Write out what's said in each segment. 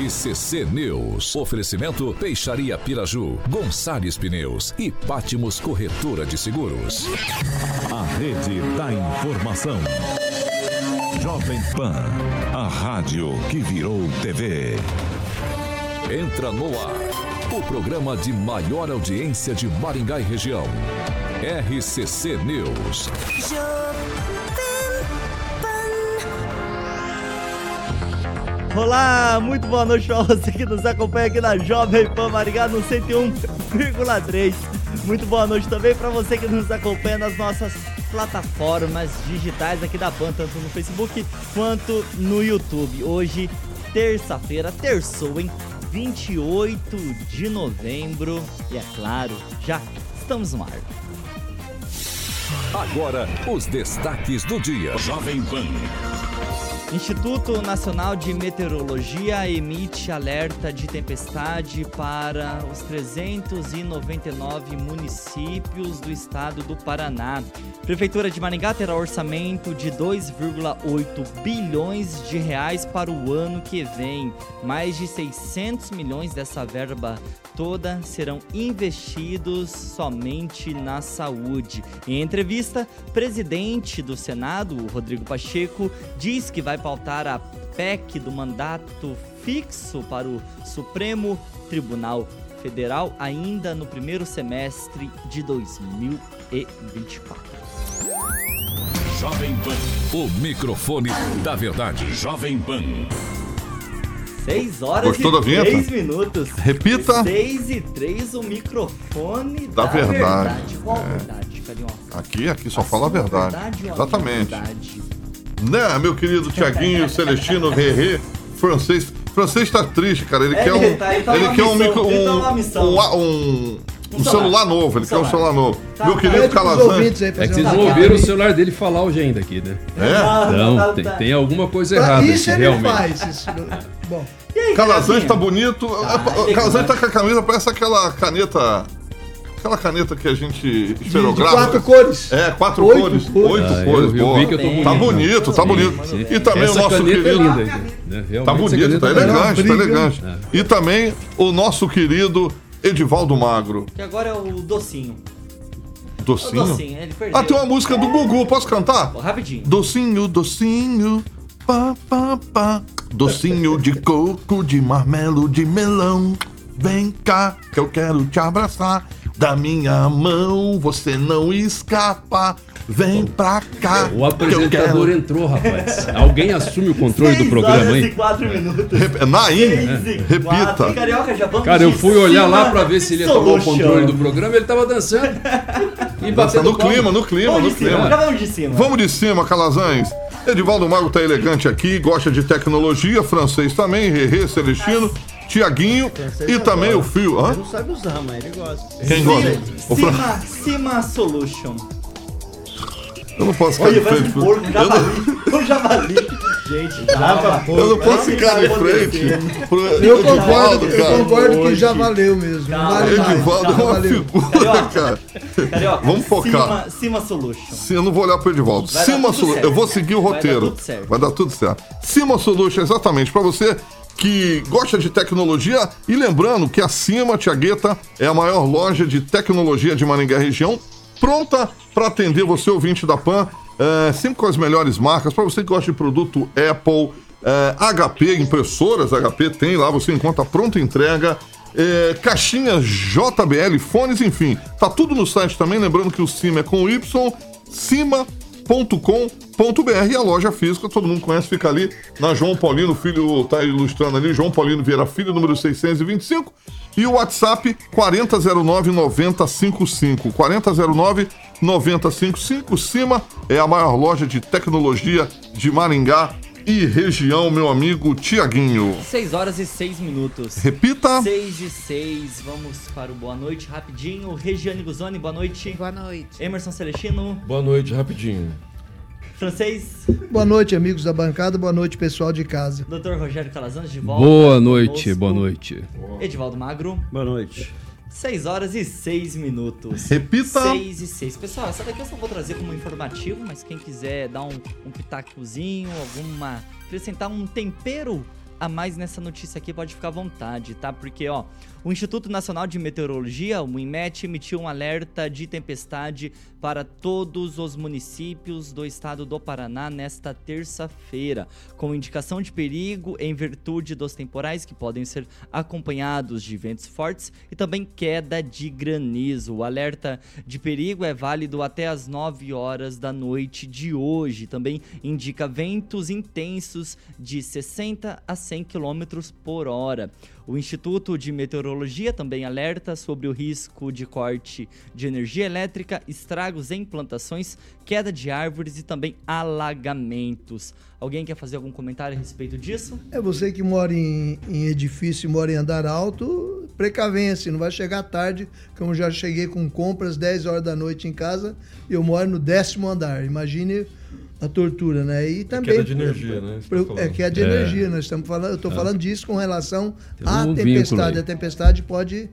RCC News. Oferecimento Peixaria Piraju, Gonçalves Pneus e Pátimos Corretora de Seguros. A rede da informação. Jovem Pan, a rádio que virou TV. Entra no ar, o programa de maior audiência de Maringá e região. RCC News. Olá, muito boa noite para você que nos acompanha aqui na Jovem Pan Maringá no 101,3. Muito boa noite também para você que nos acompanha nas nossas plataformas digitais aqui da Pan, tanto no Facebook quanto no YouTube. Hoje, terça-feira, terçou, hein? 28 de novembro. E é claro, já estamos no ar. Agora, os destaques do dia. Jovem Pan. Instituto Nacional de Meteorologia emite alerta de tempestade para os 399 municípios do estado do Paraná. Prefeitura de Maringá terá orçamento de 2,8 bilhões de reais para o ano que vem. Mais de 600 milhões dessa verba toda serão investidos somente na saúde. Em entrevista, presidente do Senado, Rodrigo Pacheco, diz que vai pautar a PEC do mandato fixo para o Supremo Tribunal Federal ainda no primeiro semestre de 2024. Jovem Pan. O microfone da verdade. Jovem Pan. 6 horas Gostou e da 3 minutos. Repita. 6 e 3, o microfone da, da verdade. verdade. Qual É. verdade, Carioca? Aqui, aqui só A fala a verdade. minha Exatamente. verdade? Né, meu querido Tiaguinho, Celestino, Rerê, francês. Francês tá triste, cara. Ele É, quer um. ele tá- ele tá ele quer um, missão, micro, ele tá um, um, um, celular. novo. Ele Um quer um celular. novo. Tá, meu querido Calazan. aí É que vocês não ouviram o celular dele falar hoje ainda aqui, né? É? Então, tem, tem alguma coisa Pra errada Isso aqui, ele realmente. faz. Isso. Bom, E aí, Calazans Carioquinha? tá bonito. Tá, É, Calazans tá com a camisa, parece aquela caneta. Aquela caneta que a gente de, de esferografa. quatro cores. É, quatro Oito cores. cores. Oito Ah, cores. eu, eu boa. vi que eu tô bonito. Tá bonito, tá Sim, bonito. sim. E também Essa o nosso querido. é linda. Né? Realmente, Tá essa bonito, caneta tá é linda. elegante, tá elegante. E também o nosso querido Edivaldo Magro. Que agora é o docinho. O Docinho? docinho, ele perdeu. Ah, tem uma música do Gugu, posso cantar? Rapidinho. Docinho, docinho, pá, pá, pá. Docinho de coco, de marmelo, de melão. Vem cá, que eu quero te abraçar. Da minha mão você não escapa. Vem pra cá. O que apresentador quero... entrou, rapaz. Alguém assume o controle do programa, hein? 4 minutos. Rep... Naim, Seis e repita. quatro. Carioca, já vamos Cara, eu fui olhar lá pra ver se ele ia tomar o controle do programa, ele tava dançando. E batendo no palma. clima, no clima, Vamos no de cima, clima. já vamos de cima. Vamos de cima, Calazans. Edivaldo Mago tá elegante aqui, gosta de tecnologia, francês também, Rerê, Celestino, Tiaguinho e também o Fio. Hã? Não sabe usar, mas ele gosta. Quem gosta? O Fran- Cima, cima Solution. Eu não posso ficar Olha, de parece frente. um porco, um Eu não, javali. Um javali. Gente, calma. eu não posso Parece ficar de frente. pro Eu concordo, Edivaldo, eu cara. concordo que já valeu mesmo. Não Calma. vale mais. Edivaldo é Já uma valeu. figura, Carioca. cara. Carioca, Vamos focar. Cima, cima Solution. Sim, eu não vou olhar pro Edivaldo. Vai dar Cima tudo Solution. certo. Eu vou seguir o Vai dar roteiro. tudo certo. Vai dar tudo certo. Cima Solution, exatamente. Pra você que gosta de tecnologia. E lembrando que a Cima Tiagueta é a maior loja de tecnologia de Maringá região. Pronta para atender você, ouvinte da PAN. é, sempre com as melhores marcas. Para você que gosta de produto Apple, é, HP, impressoras HP, tem lá. Você encontra pronta entrega. É, caixinhas JBL, fones, enfim. Tá tudo no site também. Lembrando que o Cima é com Y. Cima.com.br e a loja física, todo mundo conhece, fica ali na João Paulino, filho, tá ilustrando ali, João Paulino Vieira Filho, número 625, e o WhatsApp 4009-9055. 4009-9055. Cima é a maior loja de tecnologia de Maringá e região, meu amigo Tiaguinho. 6 horas e 6 minutos. Repita. 6 e 6, vamos para o boa noite rapidinho. Regiane Guzoni, boa noite. Boa noite. Emerson Celestino, Boa noite, rapidinho. francês, Boa noite, amigos da bancada. Boa noite, pessoal de casa. Dr. Rogério Calazans de volta. Boa noite, conosco. boa noite. Edivaldo Magro, Boa noite. 6 horas e 6 minutos. Repita. 6 e 6. Pessoal, essa daqui eu só vou trazer como informativo, mas quem quiser dar um, um pitacozinho, alguma. acrescentar um tempero a mais nessa notícia aqui, pode ficar à vontade, tá? Porque, ó, o Instituto Nacional de Meteorologia, o INMET, emitiu um alerta de tempestade para todos os municípios do estado do Paraná nesta terça-feira, com indicação de perigo em virtude dos temporais que podem ser acompanhados de ventos fortes e também queda de granizo. O alerta de perigo é válido até as 9 horas da noite de hoje. Também indica ventos intensos de 60 a 100 km por hora. O Instituto de Meteorologia também alerta sobre o risco de corte de energia elétrica, estragos em plantações, queda de árvores e também alagamentos. Alguém quer fazer algum comentário a respeito disso? É você que mora em, em edifício mora em andar alto, precavença, não vai chegar tarde, como já cheguei com compras 10 horas da noite em casa e eu moro no décimo andar. Imagine a tortura, né? E também queda de energia, né? Tá. É queda de É. energia, nós estamos falando, eu estou falando disso com relação Tem à um tempestade. A tempestade pode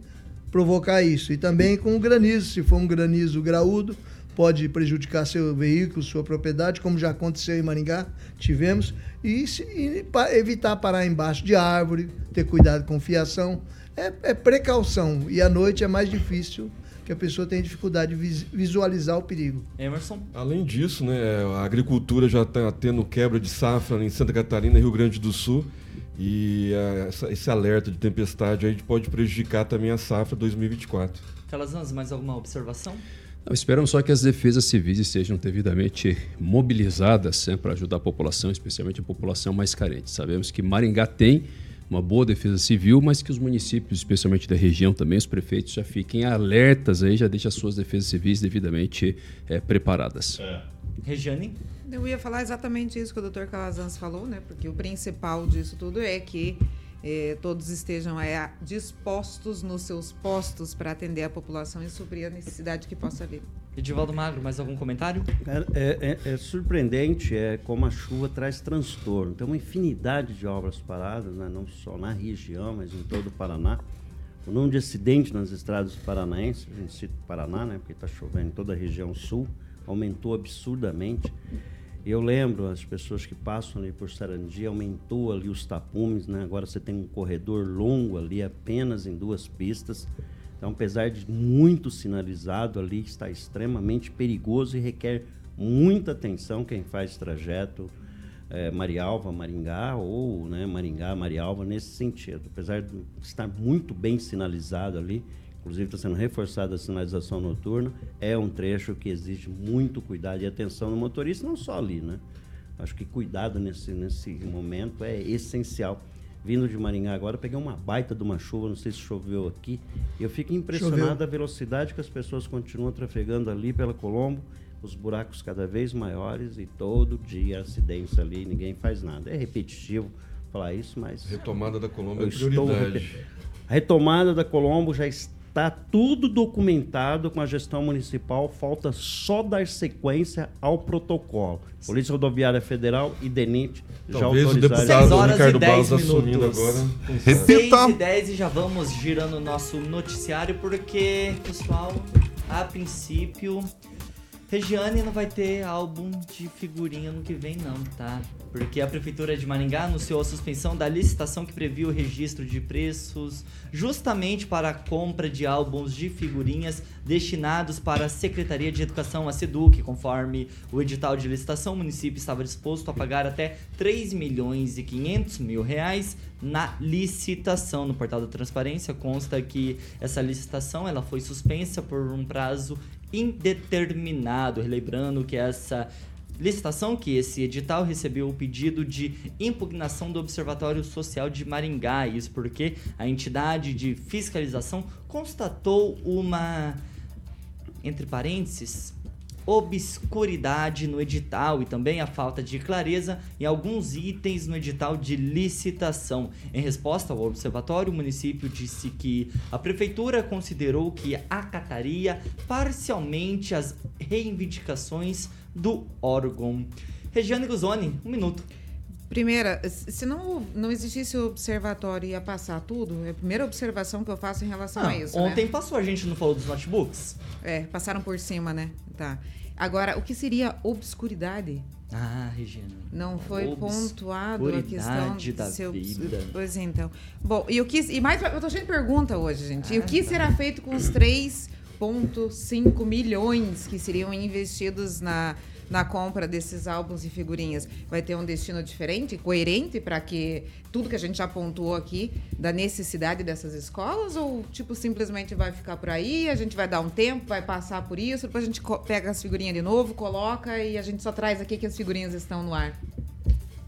provocar isso. E também com o granizo, se for um granizo graúdo, pode prejudicar seu veículo, sua propriedade, como já aconteceu em Maringá, tivemos. E, se- e pa- evitar parar embaixo de árvore, ter cuidado com fiação. É, é precaução. E à noite é mais difícil, que a pessoa tem dificuldade de vis- visualizar o perigo. Emerson? Além disso, né, a agricultura já está tendo quebra de safra em Santa Catarina e Rio Grande do Sul. E ah, essa- esse alerta de tempestade aí pode prejudicar também a safra 2024. Calazans, mais alguma observação? Não, esperamos só que as defesas civis estejam devidamente mobilizadas né, para ajudar a população, especialmente a população mais carente. Sabemos que Maringá tem uma boa defesa civil, mas que os municípios, especialmente da região também, os prefeitos já fiquem alertas aí, já deixem as suas defesas civis devidamente eh, preparadas. Regiane? Eu ia falar exatamente isso que o Dr. Calazans falou, né? Porque o principal disso tudo é que eh, todos estejam eh, dispostos nos seus postos para atender a população e suprir a necessidade que possa haver. Edivaldo Magro, mais algum comentário? Cara, É, é- é surpreendente é, como a chuva traz transtorno. Tem uma infinidade de obras paradas, né, não só na região, mas em todo o Paraná. O número de acidentes nas estradas paranaenses, a gente cita o Paraná, né, porque está chovendo em toda a região sul, aumentou absurdamente. Eu lembro as pessoas que passam ali por Sarandi, aumentou ali os tapumes, né? Agora você tem um corredor longo ali, apenas em duas pistas. Então, apesar de muito sinalizado ali, está extremamente perigoso e requer muita atenção quem faz trajeto eh, Marialva, Maringá ou né, Maringá, Marialva nesse sentido. Apesar de estar muito bem sinalizado ali, inclusive está sendo reforçada a sinalização noturna, é um trecho que exige muito cuidado e atenção no motorista, não só ali, né? Acho que cuidado nesse, nesse momento é essencial. Vindo de Maringá agora, peguei uma baita de uma chuva, não sei se choveu aqui, e eu fico impressionado Choveu. da velocidade que as pessoas continuam trafegando ali pela Colombo, os buracos cada vez maiores e todo dia acidentes ali, ninguém faz nada. É repetitivo falar isso, mas Retomada da Colômbia eu é estou prioridade. repetindo. A retomada da Colombo já está tudo documentado com a gestão municipal, falta só dar sequência ao protocolo. Polícia Rodoviária Federal e DENIT já Talvez o autorizaram. Seis deputado horas e Ricardo dez Barros assumindo minutos. agora. Repita. 6 e 10 e já vamos girando o nosso noticiário, porque, pessoal, a princípio, Regiane não vai ter álbum de figurinha no que vem, não, tá? Porque a Prefeitura de Maringá anunciou a suspensão da licitação que previa o registro de preços justamente para a compra de álbuns de figurinhas destinados para a Secretaria de Educação, a SEDUC. Conforme o edital de licitação, o município estava disposto a pagar até 3 milhões e 500 mil reais na licitação. No portal da transparência consta que essa licitação ela foi suspensa por um prazo indeterminado, relembrando que essa licitação que esse edital recebeu o pedido de impugnação do Observatório Social de Maringá, isso porque a entidade de fiscalização constatou uma entre parênteses obscuridade no edital e também a falta de clareza em alguns itens no edital de licitação. Em resposta ao observatório, o município disse que a prefeitura considerou que acataria parcialmente as reivindicações do órgão. Regiane Guzoni, um minuto. Primeira, se não, não existisse o observatório ia passar tudo, é a primeira observação que eu faço em relação Ah, a isso. ontem né? passou, a gente não falou dos notebooks? É, passaram por cima, né? Tá. Agora, o que seria obscuridade? Ah, Regina. Não foi pontuado a questão da obs- vida. Pois então. Bom, e o que e mais eu tô cheio de pergunta hoje, gente. e o Ah, que tá. será feito com os 3.5 milhões que seriam investidos na na compra desses álbuns e figurinhas vai ter um destino diferente, coerente para que tudo que a gente já pontuou aqui da necessidade dessas escolas ou tipo simplesmente vai ficar por aí, a gente vai dar um tempo, vai passar por isso, depois a gente pega as figurinhas de novo, coloca e a gente só traz aqui que as figurinhas estão no ar.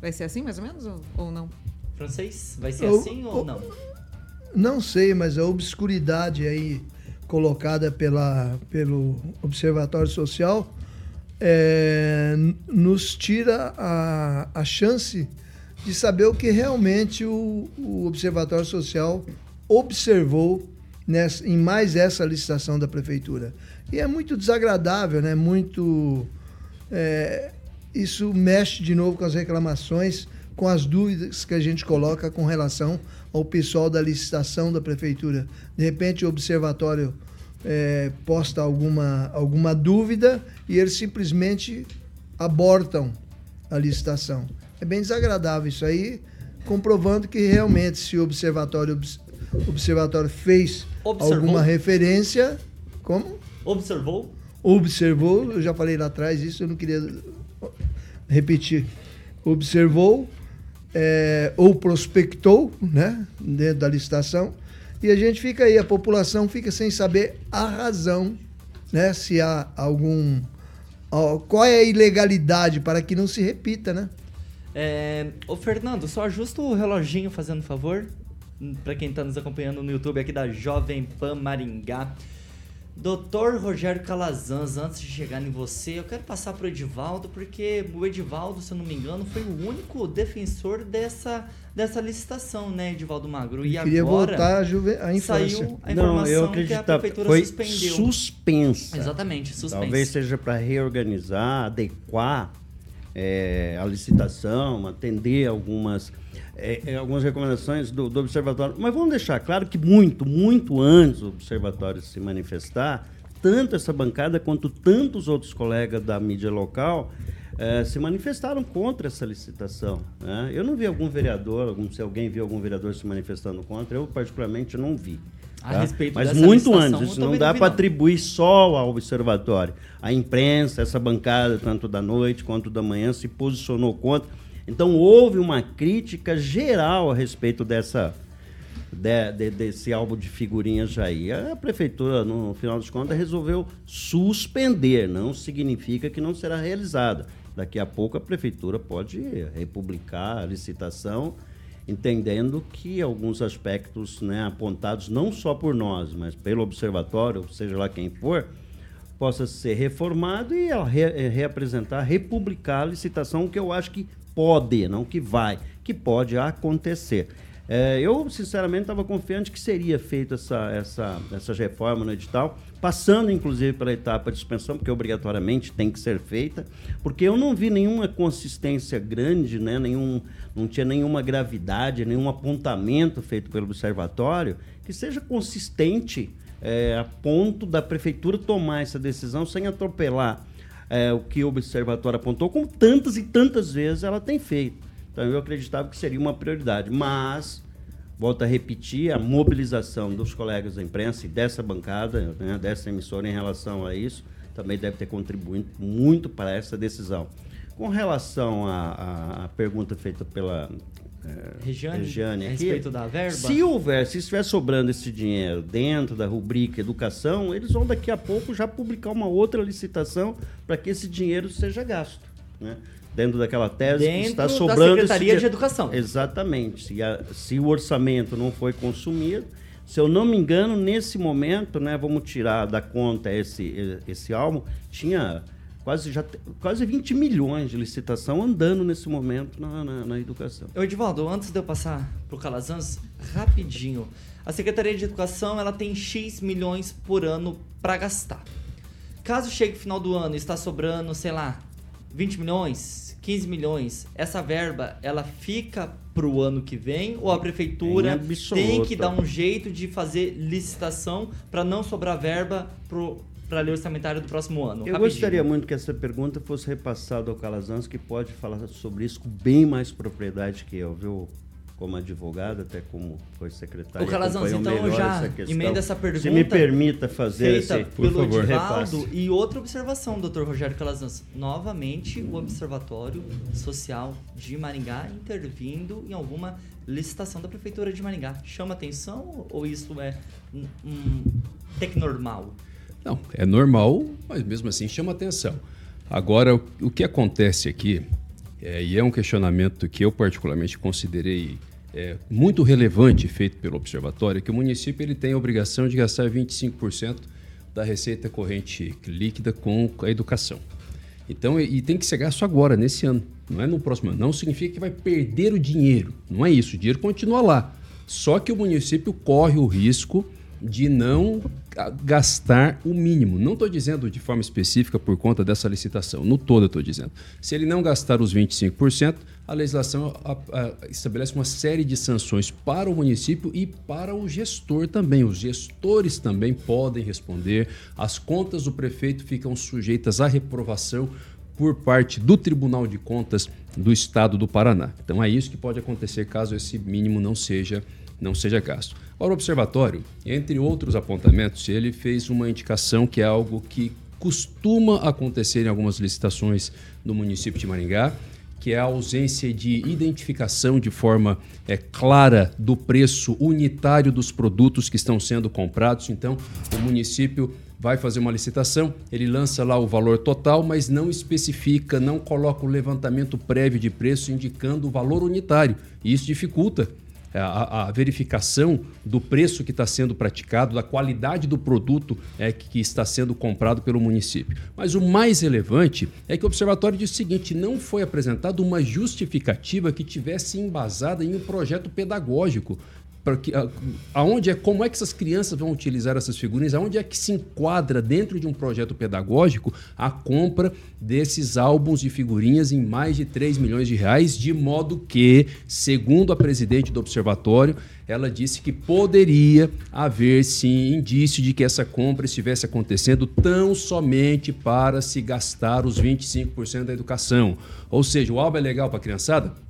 Vai ser assim mais ou menos ou, ou não? Francês, vai ser Eu- assim ou eu- não? Não sei, mas a obscuridade aí colocada pela, pelo Observatório Social é, nos tira a, a chance de saber o que realmente o, o Observatório Social observou nessa, em mais essa licitação da Prefeitura. E é muito desagradável, né? Muito. é, isso mexe de novo com as reclamações, com as dúvidas que a gente coloca com relação ao pessoal da licitação da prefeitura. De repente, o observatório é, posta alguma, alguma dúvida e eles simplesmente abortam a licitação. É bem desagradável isso aí, comprovando que realmente se o observatório, obs- observatório fez Observou? alguma referência, como? Observou? observou, eu já falei lá atrás isso, eu não queria repetir. Observou é, ou prospectou, né, dentro da licitação, e a gente fica aí, a população fica sem saber a razão, né, se há algum qual é a ilegalidade para que não se repita, né? É, ô Fernando, só ajusta o reloginho fazendo favor. Pra quem tá nos acompanhando no YouTube aqui da Jovem Pan Maringá. Doutor Rogério Calazans, antes de chegar em você, eu quero passar pro Edivaldo, porque o Edivaldo, se eu não me engano, foi o único defensor dessa, dessa licitação, né, Edivaldo Magro? E Eu queria agora voltar à, juve... à infância. saiu a Não, informação eu que a prefeitura Foi suspendeu. suspensa. Exatamente, suspensa. Talvez seja para reorganizar, adequar é, a licitação, atender algumas, é, é, algumas recomendações do, do observatório. Mas vamos deixar claro que muito, muito antes do observatório se manifestar, tanto essa bancada quanto tantos outros colegas da mídia local eh, se manifestaram contra essa licitação. né? Eu não vi algum vereador, algum, se alguém viu algum vereador se manifestando contra, eu particularmente não vi. A tá? respeito Mas muito antes, isso não dá para atribuir só ao observatório. A imprensa, essa bancada, tanto da noite quanto da manhã, se posicionou contra. Então houve uma crítica geral a respeito dessa de- de- desse álbum de figurinhas aí. A prefeitura, no final das contas, resolveu suspender. Não significa que não será realizada. Daqui a pouco a prefeitura pode republicar a licitação, entendendo que alguns aspectos né, apontados não só por nós, mas pelo observatório, seja lá quem for, possa ser reformado e re- eh, reapresentar, republicar a licitação, que eu acho que pode, não que vai, que pode acontecer. Eh, eu, sinceramente, estava confiante que seria feita essa, essa, essa reforma no edital, passando, inclusive, pela etapa de suspensão, porque obrigatoriamente tem que ser feita, porque eu não vi nenhuma consistência grande, né, nenhum, não tinha nenhuma gravidade, nenhum apontamento feito pelo observatório que seja consistente é, a ponto da prefeitura tomar essa decisão sem atropelar é, o que o observatório apontou, como tantas e tantas vezes ela tem feito. Então eu acreditava que seria uma prioridade, mas volto a repetir a mobilização dos colegas da imprensa e dessa bancada, né, dessa emissora em relação a isso, também deve ter contribuído muito para essa decisão. Com relação à, à- à pergunta feita pela eh, Regiane, Regiane a respeito da verba? se houver, se estiver sobrando esse dinheiro dentro da rubrica educação, eles vão daqui a pouco já publicar uma outra licitação para que esse dinheiro seja gasto. Né? Dentro daquela tese Dentro que está da sobrando. esse Secretaria de Educação. Exatamente. Se, a- se o orçamento não foi consumido, se eu não me engano, nesse momento, né, vamos tirar da conta esse, esse álbum, tinha quase, já, quase 20 milhões de licitação andando nesse momento na, na, na educação. Edivaldo, antes de eu passar para o Calazans, rapidinho. A Secretaria de Educação ela tem X milhões por ano para gastar. Caso chegue o final do ano e está sobrando, sei lá, 20 milhões, 15 milhões, essa verba ela fica para o ano que vem ou a prefeitura tem que dar um jeito de fazer licitação para não sobrar verba para a lei orçamentária do próximo ano? Eu Rapidinho. gostaria muito que essa pergunta fosse repassada ao Calazans, que pode falar sobre isso com bem mais propriedade que eu, viu, como advogado, até como foi secretário. O Calazans, então já essa emenda essa pergunta. Se me permita fazer feita esse, pelo favor, Edivaldo. E outra observação, doutor Rogério Calazans. Novamente, o Observatório Social de Maringá intervindo em alguma licitação da Prefeitura de Maringá. Chama atenção ou isso é um, um normal? Não, é normal, mas mesmo assim chama atenção. Agora, o que acontece aqui, é, e é um questionamento que eu particularmente considerei é, muito relevante feito pelo observatório é que o município ele tem a obrigação de gastar 25% da receita corrente líquida com a educação. Então, e tem que ser gasto agora, nesse ano, não é no próximo ano. Não significa que vai perder o dinheiro, não é isso. O dinheiro continua lá. Só que o município corre o risco de não gastar o mínimo. Não estou dizendo de forma específica por conta dessa licitação, no todo estou dizendo. Se ele não gastar os 25%, a legislação a, a, estabelece uma série de sanções para o município e para o gestor também. Os gestores também podem responder. As contas do prefeito ficam sujeitas à reprovação por parte do Tribunal de Contas do Estado do Paraná. Então é isso que pode acontecer caso esse mínimo não seja não seja gasto. Ora, o observatório, entre outros apontamentos, ele fez uma indicação que é algo que costuma acontecer em algumas licitações no município de Maringá, que é a ausência de identificação de forma é, clara do preço unitário dos produtos que estão sendo comprados. Então, o município vai fazer uma licitação, ele lança lá o valor total, mas não especifica, não coloca o levantamento prévio de preço indicando o valor unitário. E isso dificulta a, a, verificação do preço que está sendo praticado, da qualidade do produto é, que, que, está sendo comprado pelo município. Mas o mais relevante é que o observatório diz o seguinte: não foi apresentada uma justificativa que tivesse embasada em um projeto pedagógico que aonde é como é que essas crianças vão utilizar essas figurinhas, aonde é que se enquadra dentro de um projeto pedagógico a compra desses álbuns de figurinhas em mais de 3 milhões de reais, de modo que, segundo a presidente do observatório, ela disse que poderia haver sim indício de que essa compra estivesse acontecendo tão somente para se gastar os 25% da educação. Ou seja, o álbum é legal para a criançada?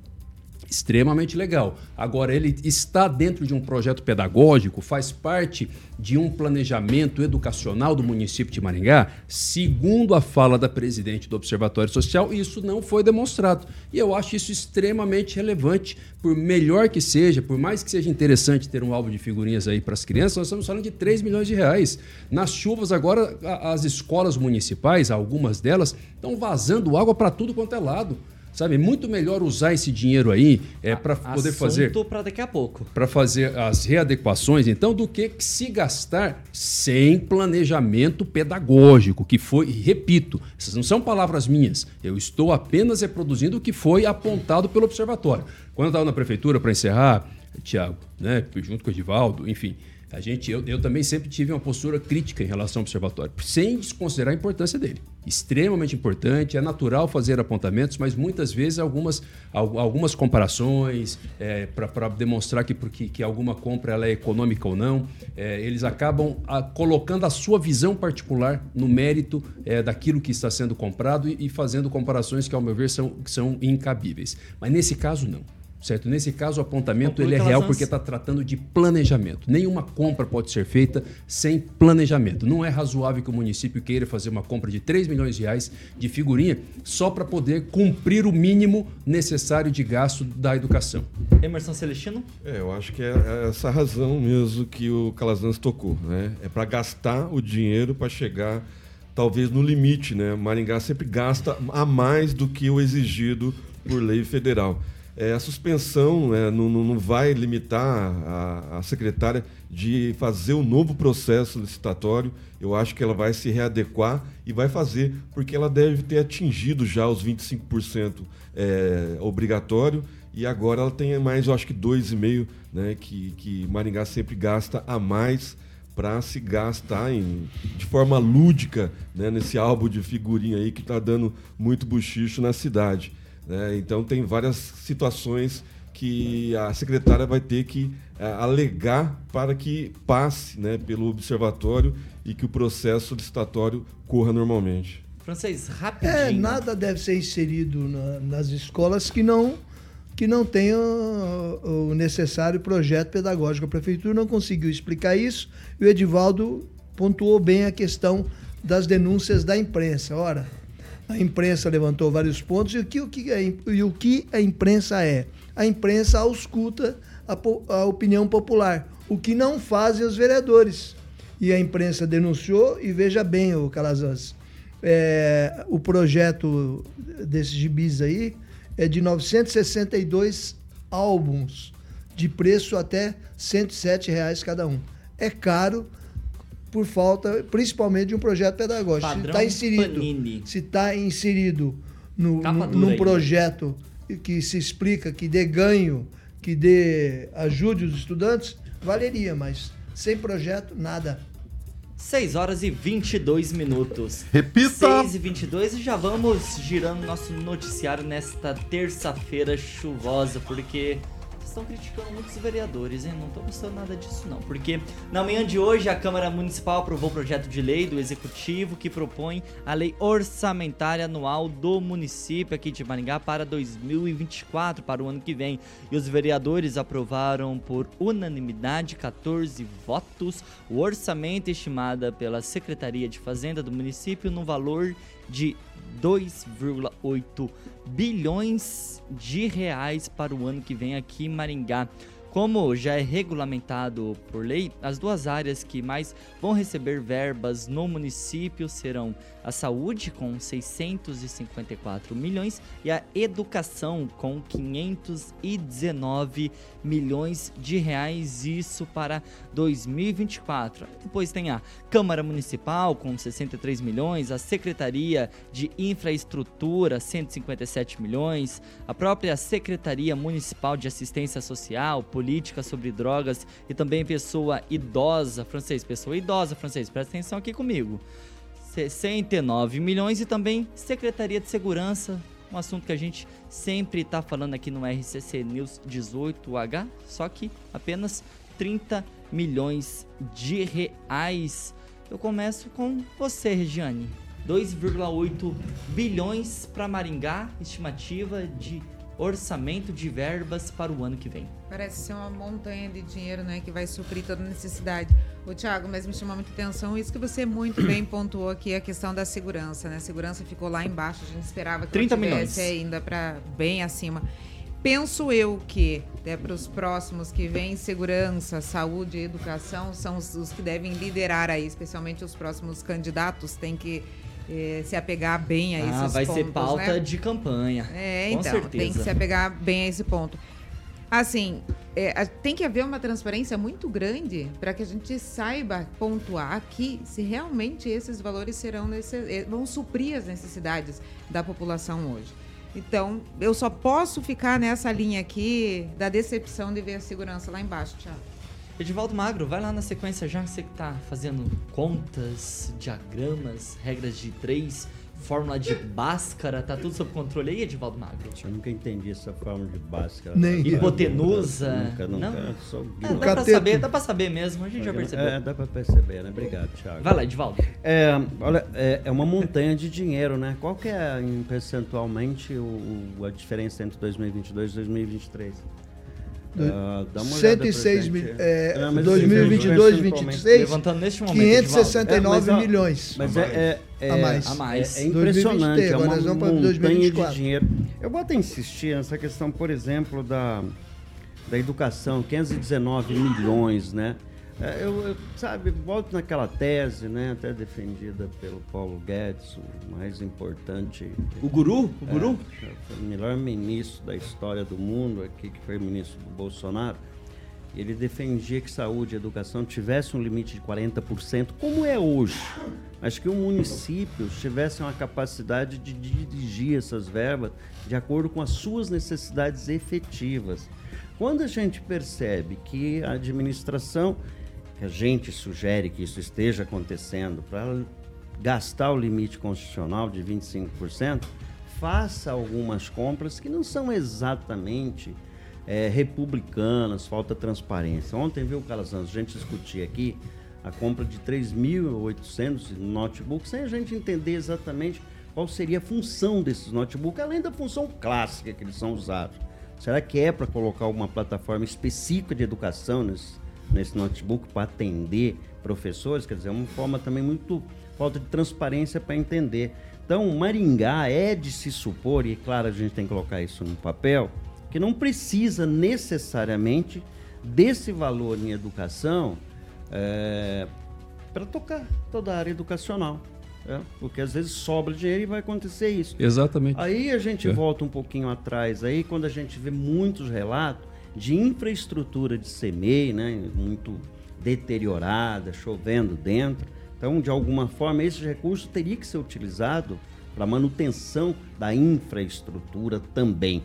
Extremamente legal. Agora, ele está dentro de um projeto pedagógico, faz parte de um planejamento educacional do município de Maringá? Segundo a fala da presidente do Observatório Social, isso não foi demonstrado. E eu acho isso extremamente relevante, por melhor que seja, por mais que seja interessante ter um álbum de figurinhas aí para as crianças, nós estamos falando de 3 milhões de reais. Nas chuvas, agora, as escolas municipais, algumas delas, estão vazando água para tudo quanto é lado. Sabe, muito melhor usar esse dinheiro aí é para poder fazer para daqui a pouco. Para fazer as readequações, então, do que se gastar sem planejamento pedagógico, que foi, repito, essas não são palavras minhas. Eu estou apenas reproduzindo o que foi apontado pelo observatório. Quando eu estava na prefeitura para encerrar, Tiago, né, junto com o Edivaldo, enfim, a gente, eu, eu também sempre tive uma postura crítica em relação ao observatório, sem desconsiderar a importância dele. Extremamente importante, é natural fazer apontamentos, mas muitas vezes algumas, algumas comparações é, para demonstrar que, porque, que alguma compra ela é econômica ou não, é, eles acabam a, colocando a sua visão particular no mérito é, daquilo que está sendo comprado e, e fazendo comparações que, ao meu ver, são, são incabíveis. Mas nesse caso, não certo? Nesse caso, o apontamento ele é real porque está tratando de planejamento. Nenhuma compra pode ser feita sem planejamento. Não é razoável que o município queira fazer uma compra de 3 milhões de reais de figurinha só para poder cumprir o mínimo necessário de gasto da educação. Emerson Celestino? É, eu acho que é essa razão mesmo que o Calazans tocou. Né? É para gastar o dinheiro para chegar talvez no limite. Né? Maringá sempre gasta a mais do que o exigido por lei federal. É, a suspensão né, não, não, vai limitar a, a, secretária de fazer um novo processo licitatório. Eu acho que ela vai se readequar e vai fazer, porque ela deve ter atingido já os 25% é, obrigatório e agora ela tem mais, eu acho que 2,5%, né, que, que Maringá sempre gasta a mais para se gastar em, de forma lúdica né, nesse álbum de figurinha aí que está dando muito buchicho na cidade. Né? Então tem várias situações que a secretária vai ter que é, alegar para que passe né, pelo observatório e que o processo licitatório corra normalmente. Francês, rapidinho. É, nada deve ser inserido na, nas escolas que não que não tenha o necessário projeto pedagógico. A prefeitura não conseguiu explicar isso e o Edivaldo pontuou bem a questão das denúncias da imprensa. Ora, a imprensa levantou vários pontos e o que, o que, a, e o que a imprensa é? A imprensa ausculta a, a opinião popular, o que não fazem os vereadores. E a imprensa denunciou, e veja bem, o Calazans, é, o projeto desses gibis aí é de 962 álbuns, de preço até 107 reais cada um. É caro por falta, principalmente de um projeto pedagógico. Padrão se está inserido, Panini. se está inserido no, no- num aí. projeto que se explica, que dê ganho, que dê ajude os estudantes, valeria, mas sem projeto, nada. 6 horas e 22 minutos. Repita! 6 e 22 e já vamos girando nosso noticiário nesta terça-feira chuvosa, porque estão criticando muitos vereadores, hein? Não tô gostando nada disso não, porque na manhã de hoje a Câmara Municipal aprovou o projeto de lei do Executivo que propõe a lei orçamentária anual do município aqui de Maringá para 2024, para o ano que vem. E os vereadores aprovaram por unanimidade 14 votos o orçamento estimada pela Secretaria de Fazenda do município no valor de 2,8 bilhões de reais para o ano que vem aqui em Maringá. Como já é regulamentado por lei, as duas áreas que mais vão receber verbas no município serão a saúde com 654 milhões e a educação com 519 milhões de reais, isso para 2024. Depois tem a Câmara Municipal com 63 milhões, a Secretaria de Infraestrutura 157 milhões, a própria Secretaria Municipal de Assistência Social, Política sobre Drogas e também pessoa idosa, francês, pessoa idosa, francês, presta atenção aqui comigo. 69 milhões e também Secretaria de Segurança, um assunto que a gente sempre está falando aqui no RCC News 18H, só que apenas 30 milhões de reais. Eu começo com você, Regiane. 2,8 bilhões para Maringá, estimativa de orçamento de verbas para o ano que vem. Parece ser uma montanha de dinheiro, né, que vai suprir toda necessidade. O Thiago, mas me chamou muita atenção isso que você muito bem pontuou aqui a questão da segurança, né? A segurança ficou lá embaixo, a gente esperava que 30 ela milhões. ainda para bem acima. Penso eu que até para os próximos que vêm segurança, saúde e educação são os, os que devem liderar aí, especialmente os próximos candidatos, tem que eh, se apegar bem a esses Ah, vai pontos, ser pauta né? de campanha. É, com então, certeza. tem que se apegar bem a esse ponto. Assim, é, tem que haver uma transparência muito grande para que a gente saiba pontuar aqui se realmente esses valores serão nesse, eh, vão suprir as necessidades da população hoje. Então, eu só posso ficar nessa linha aqui da decepção de ver a segurança lá embaixo, Thiago. Edivaldo Magro, vai lá na sequência já, você que tá fazendo contas, diagramas, regras de três, fórmula de Bhaskara, tá tudo sob controle aí, Edivaldo Magro? Eu nunca entendi essa forma de básica. Nem eu. Hipotenusa? Nunca, nunca. Não? Só É, dá pra saber, dá pra saber mesmo, a gente já percebeu. É, dá pra perceber, né? Obrigado, Thiago. Vai lá, Edivaldo. É, olha, é, é uma montanha de dinheiro, né? Qual que é, em percentualmente, o, o- a diferença entre 2022 e 2023? Ah, dá uma olhada pra 106 gente. mil, é, É, mas 2022, assim, 26, Levantando neste momento, 569 É, mas, milhões. Mas é, é, é- A mais. A mais. É, é impressionante, 2023, é uma agora nós vamos 2024. de dinheiro. Eu vou até insistir nessa questão, por exemplo, da, da educação, 519 milhões, né? É, eu, eu, sabe, volto naquela tese, né, até defendida pelo Paulo Guedes, o mais importante. O guru? O guru? É, o melhor ministro da história do mundo aqui, que foi ministro do Bolsonaro. Ele defendia que saúde e educação tivesse um limite de 40%, como é hoje. Mas que o município tivesse uma capacidade de dirigir essas verbas de acordo com as suas necessidades efetivas. Quando a gente percebe que a administração que a gente sugere que isso esteja acontecendo para gastar o limite constitucional de 25%, faça algumas compras que não são exatamente é, republicanas, falta transparência. Ontem, viu, Calazans, a gente discutia aqui a compra de 3.800 notebooks, sem a gente entender exatamente qual seria a função desses notebooks, além da função clássica que eles são usados. Será que é para colocar uma plataforma específica de educação nesse, nesse notebook para atender professores, quer dizer, é uma forma também muito falta de transparência para entender. Então, Maringá é de se supor, e claro, a gente tem que colocar isso no papel, que não precisa necessariamente desse valor em educação é, para tocar toda a área educacional. É, porque às vezes sobra dinheiro e vai acontecer isso. Exatamente. Aí a gente é. volta um pouquinho atrás, aí quando a gente vê muitos relatos de infraestrutura de CMEI, né, muito deteriorada, chovendo dentro. Então, de alguma forma, esse recurso teria que ser utilizado para manutenção da infraestrutura também.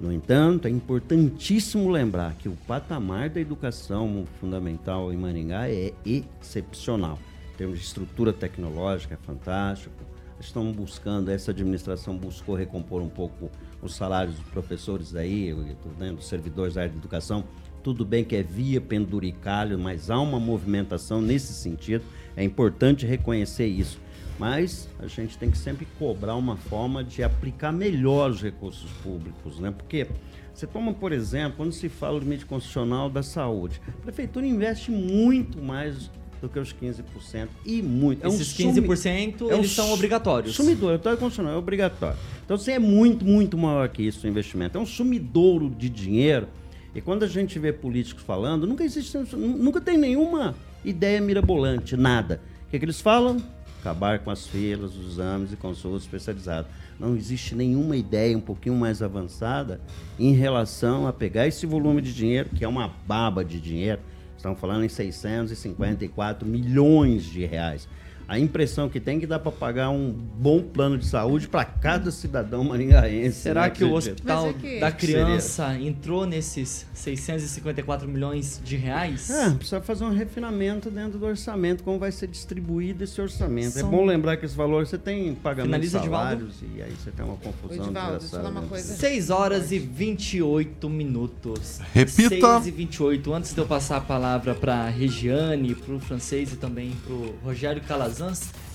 No entanto, é importantíssimo lembrar que o patamar da educação fundamental em Maringá é excepcional. Em termos de estrutura tecnológica, é fantástico. Estamos buscando, essa administração buscou recompor um pouco os salários dos professores aí, né, dos servidores da área de educação. Tudo bem que é via penduricalho, mas há uma movimentação nesse sentido. É importante reconhecer isso. Mas a gente tem que sempre cobrar uma forma de aplicar melhor os recursos públicos, né? Porque você toma, por exemplo, quando se fala do limite constitucional da saúde, a prefeitura investe muito mais do que os 15%. E muito. Esses é um 15% sumi... eles são obrigatórios. Sumidor, o constitucional é obrigatório. Então você é muito, muito maior que isso o investimento. É um sumidouro de dinheiro. E quando a gente vê políticos falando, nunca existe, nunca tem nenhuma ideia mirabolante, nada. O que, é que eles falam? Acabar com as filas, os exames e consultas especializadas. Não existe nenhuma ideia um pouquinho mais avançada em relação a pegar esse volume de dinheiro, que é uma baba de dinheiro, Estamos falando em 654 milhões de reais. A impressão que tem é que dá para pagar um bom plano de saúde para cada cidadão maringaense. Será né? que o hospital é que... da criança Seria. entrou nesses 654 milhões de reais? É, precisa fazer um refinamento dentro do orçamento, como vai ser distribuído esse orçamento. É São... É bom lembrar que esse valor você tem pagamento Finaliza, de salários e aí você tem uma confusão. Divaldo, deixa eu falar uma coisa. 6 horas e 28 minutos. Repita. 6 e 28. Antes de eu passar a palavra para Regiane, para o francês e também para o Rogério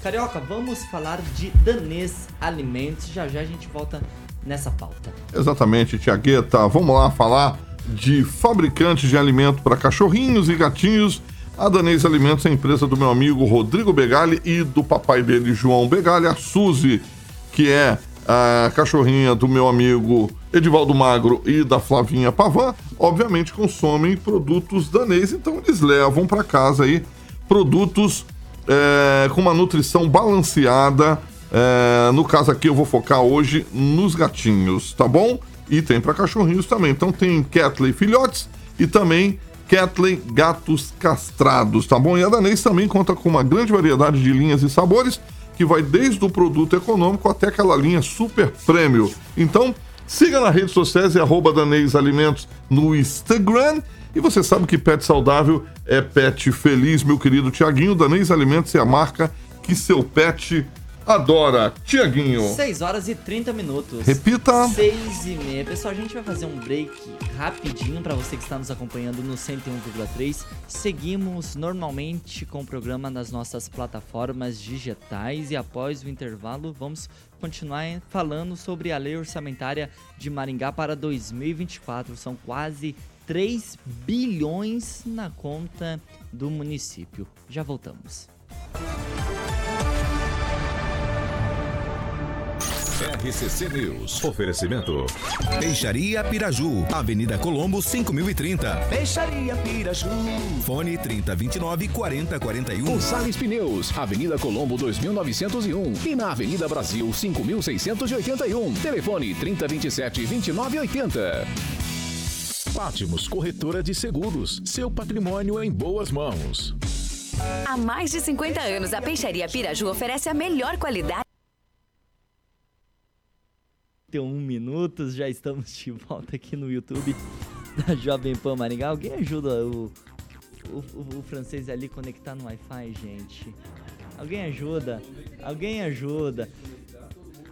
Carioca, vamos falar de Danês Alimentos. Já já a gente volta nessa pauta. Exatamente, Tiagueta. Vamos lá falar de fabricantes de alimento para cachorrinhos e gatinhos. A Danês Alimentos é a empresa do meu amigo Rodrigo Begali e do papai dele, João Begali, a Suzy, que é a cachorrinha do meu amigo Edivaldo Magro e da Flavinha Pavan, obviamente consomem produtos danês, então eles levam para casa aí produtos é, com uma nutrição balanceada. É, no caso aqui, eu vou focar hoje nos gatinhos, tá bom? E tem para cachorrinhos também. Então tem Catley filhotes e também Catley gatos castrados, tá bom? E a Danês também conta com uma grande variedade de linhas e sabores, que vai desde o produto econômico até aquela linha super prêmio. Então, siga nas redes sociais e arroba Danês Alimentos no Instagram e você sabe que pet saudável é pet feliz, meu querido Tiaguinho. Danês Alimentos é a marca que seu pet adora. Tiaguinho. 6 horas e 30 minutos. Repita. 6 e meia. Pessoal, a gente vai fazer um break rapidinho para você que está nos acompanhando no 101,3. Seguimos normalmente com o programa nas nossas plataformas digitais e após o intervalo vamos continuar falando sobre a lei orçamentária de Maringá para 2024. São quase 3 bilhões na conta do município. Já voltamos. RCC News. Oferecimento. Peixaria Piraju, Avenida Colombo 5030. Peixaria Piraju. Fone 3029 4041. Gonçalves Pneus, Avenida Colombo 2901 e na Avenida Brasil 5681. Telefone 3027 2980. Pátimos Corretora de Seguros. Seu patrimônio em boas mãos. Há mais de 50 anos, a Peixaria Piraju oferece a melhor qualidade. 31 minutos, já estamos de volta aqui no YouTube da Jovem Pan Maringá. Alguém ajuda o, o, o, o francês ali conectar no Wi-Fi, gente? Alguém ajuda? Alguém ajuda?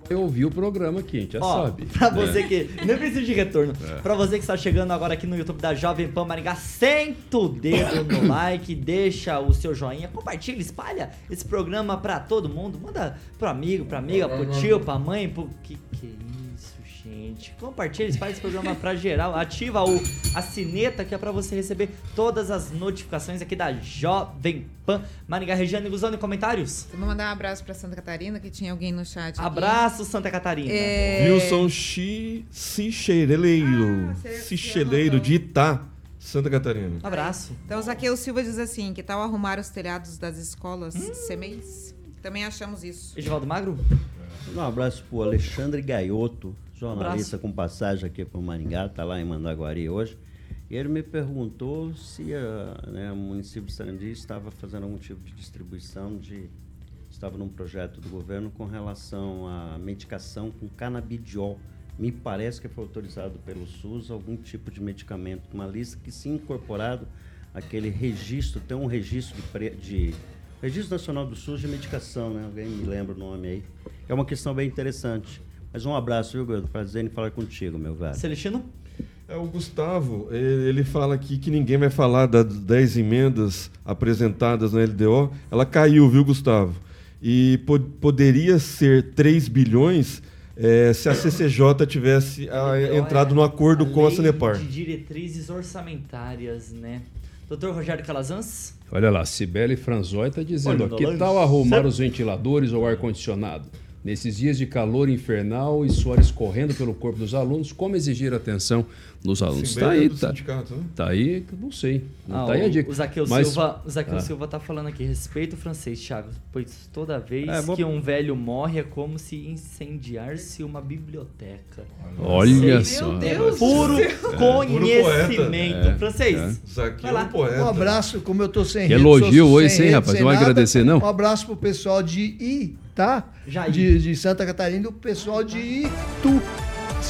Eu ouvi o programa aqui, a gente já Ó, sabe. Pra você É. que. Nem precisa de retorno. É. Pra você que está chegando agora aqui no YouTube da Jovem Pan Maringá, senta o dedo no like, deixa o seu joinha, compartilha, espalha esse programa pra todo mundo. Manda pro amigo, pra amiga, pro tio, pra mãe, pro. Que que é isso, gente? Compartilha, espalha esse programa pra geral. Ativa o, a sineta que é pra você receber todas as notificações aqui da Jovem Pan Maringá. Regiane Guzoni, comentários? Vou mandar um abraço pra Santa Catarina, que tinha alguém no chat. aqui. Abraço, Santa Catarina. É... Wilson Chi- Cicheleiro. Ah, Cicheleiro de Itá, Santa Catarina. Abraço. Então, o Zaqueu Silva diz assim: que tal arrumar os telhados das escolas CMEs? Também achamos isso. Edivaldo Magro? Um abraço pro Alexandre Gaioto, jornalista Abraço. com passagem aqui para o Maringá, está lá em Mandaguari hoje. E ele me perguntou se ah, né, o município de Sarandi estava fazendo algum tipo de distribuição de. Estava num projeto do governo com relação à medicação com canabidiol. Me parece que foi autorizado pelo SUS algum tipo de medicamento, uma lista que, se incorporado aquele registro, tem um registro de, pre- de Registro Nacional do SUS de Medicação, né? Alguém me lembra o nome aí. É uma questão bem interessante. Mas um abraço, viu, Guilherme? Prazer em falar contigo, meu velho. Celestino? É, o Gustavo, ele fala aqui que ninguém vai falar das 10 emendas apresentadas na LDO. Ela caiu, viu, Gustavo? E po- poderia ser 3 bilhões eh, se a CCJ tivesse ah, entrado no acordo com a Sanepar. de diretrizes orçamentárias, né? Doutor Rogério Calazans? Olha lá, Cibele Franzói está dizendo, ó, que tal arrumar os ventiladores ou ar-condicionado? Nesses dias de calor infernal e suor escorrendo pelo corpo dos alunos, como exigir atenção dos alunos? Cibele Tá aí, do tá, sindicato, né? tá aí, não sei. Não Ah, tá aí a o- dica. O Zaqueu Mas- Silva, o Zaqueu Ah. Silva tá falando aqui, respeito o francês, Thiago, pois toda vez É, que um velho morre é como se incendiar-se uma biblioteca. Olha Sei, só. meu Deus, rapaz. puro É. conhecimento. É, Francês, é. Zaqueu vai lá. poeta. Um abraço, como eu tô sem Que rede, elogio hoje, sem hein, rede, rapaz? sem Não vai agradecer, não? Um abraço pro pessoal de Jair. de, de Santa Catarina, o pessoal de Itu,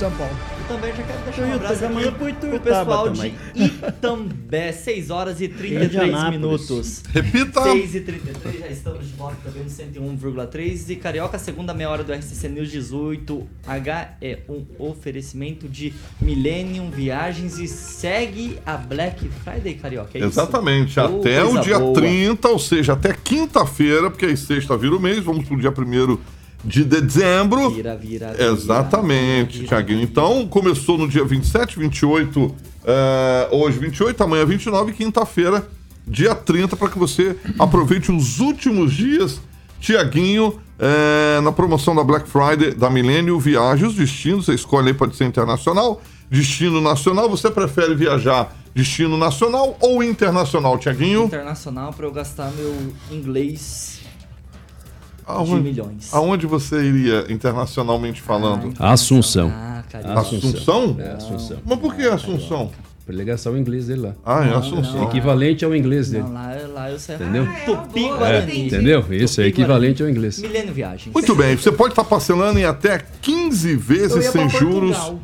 São Paulo. Eu também já quero deixar Eu um abraço aqui pro pessoal de também. Itambé, 6 horas e 33 Indianápolis. minutos. Repita. 6 e 33 já estamos de volta também no 101,3 e Carioca, segunda meia hora do RCC News 18 H é um oferecimento de Millennium Viagens e segue a Black Friday, Carioca, é isso? Exatamente, Oh, até o dia boa. 30, ou seja, até quinta-feira, porque aí sexta vira o mês, vamos pro dia 1 de dezembro. Vira, vira, vira. Exatamente, Tiaguinho. Então, começou no dia 27, 28, eh, hoje 28, amanhã 29 e quinta-feira, dia 30, para que você aproveite os últimos dias, Tiaguinho, eh, na promoção da Black Friday da Millennium Viagens, os destinos, você escolhe aí, pode ser internacional, destino nacional, você prefere viajar destino nacional ou internacional, Tiaguinho? Internacional para eu gastar meu inglês de Aonde, milhões. aonde você iria internacionalmente falando? Assunção. Ah, Carioca. Assunção? É, Assunção. Mas por que Assunção? Pra ele gastar o inglês dele lá. Ah, é Assunção. não. Equivalente ao inglês dele. Não, lá, lá eu sei. Entendeu? Ah, é Tupi Guarani. entendi. Entendeu? Isso é equivalente ao inglês. Milênio Viagens. Muito bem, você pode estar parcelando em até 15 Eu vezes sem juros. Portugal.